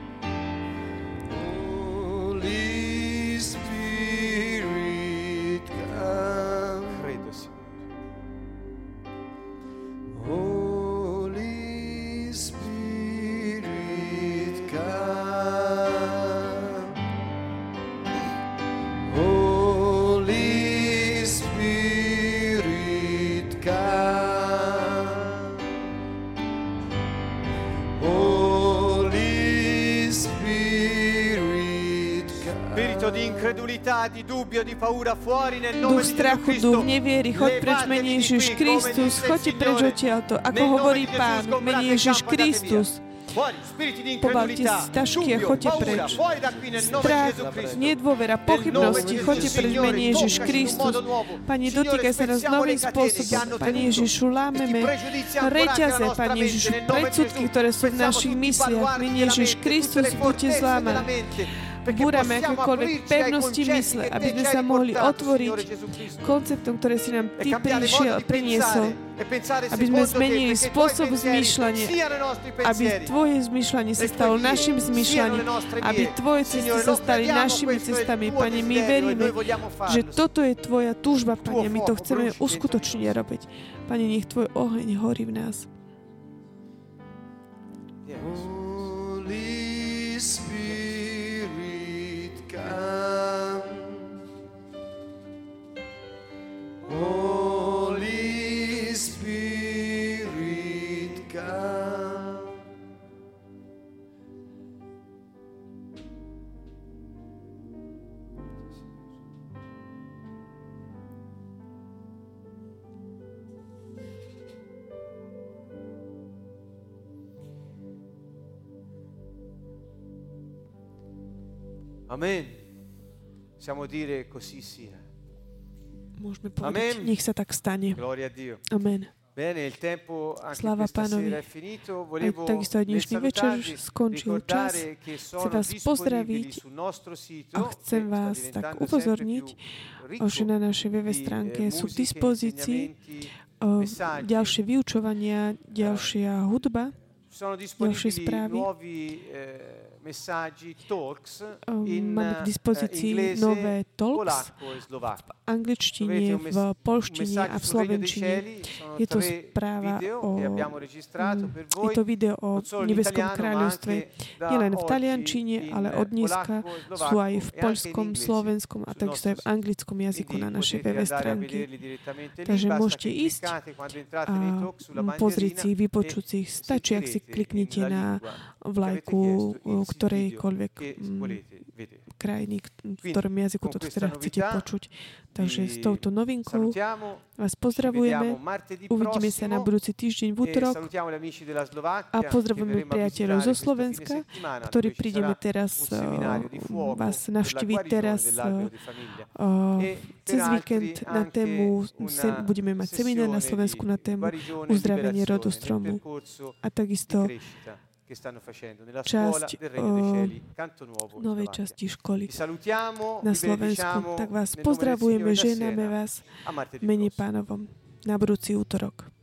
Duch strachu, duch neviery, choď preč, mene Ježiš Kristus, choďte preč odtiaľto, ako hovorí Pán, mene Ježiš Kristus. Pobalte si tašky a choďte preč. Strach, nedôvera, pochybnosti, choďte preč mene Ježiš Kristus. Pane, dotýkaj sa nás novým spôsobom. Pane Ježišu, lámeme reťaze, Pane Ježišu, predsudky, ktoré sú v našich mysliach. Mene Ježiš Kristus, buďte zlámaní búrame akékoľvek pevnosti mysle, aby sme sa mohli otvoriť konceptom, ktoré si nám Ty prišiel, priniesol, aby sme zmenili spôsob zmýšľania, aby Tvoje zmýšľanie sa stalo našim zmýšľaním, aby Tvoje cesty sa stali našimi cestami. Pane, my veríme, že toto je Tvoja túžba, Pane, my to chceme uskutočniť a robiť. Pane, nech Tvoj oheň horí v nás. Holy Holy Spirit, come. Amen. Possiamo dire così sia. Môžeme povedať, Amen. nech sa tak stane. Gloria a Dio. Amen. Bene, il tempo Sláva Pánovi. Finito, aj takisto aj dnešný večer skončil čas. Chcem vás pozdraviť a chcem vás tak upozorniť, že na našej web eh, stránke sú k dispozícii ďalšie vyučovania, ďalšia hudba nuovi eh, messaggi talks ehm, in Máme k dispozícii uh, nové talks? v angličtine, v polštine a v slovenčine. Je to správa o... Je to video o nebeskom kráľovstve. Nielen v taliančine, ale od dneska sú aj v poľskom, slovenskom a takisto aj v anglickom jazyku na našej web stránke. Takže môžete ísť a pozrieť si, vypočuť si. Stačí, ak si kliknite na vlajku ktorejkoľvek krajiny, v ktorom jazyku to teda chcete počuť. Takže s touto novinkou vás pozdravujeme. Uvidíme sa na budúci týždeň v útorok. A pozdravujeme priateľov zo Slovenska, ktorí prídeme teraz vás navštíviť teraz cez víkend na tému, budeme mať seminár na Slovensku na tému uzdravenie rodostromu. A takisto nuovo novej časti školy na Slovensku. Tak vás pozdravujeme, ženáme vás mene pánovom na budúci útorok.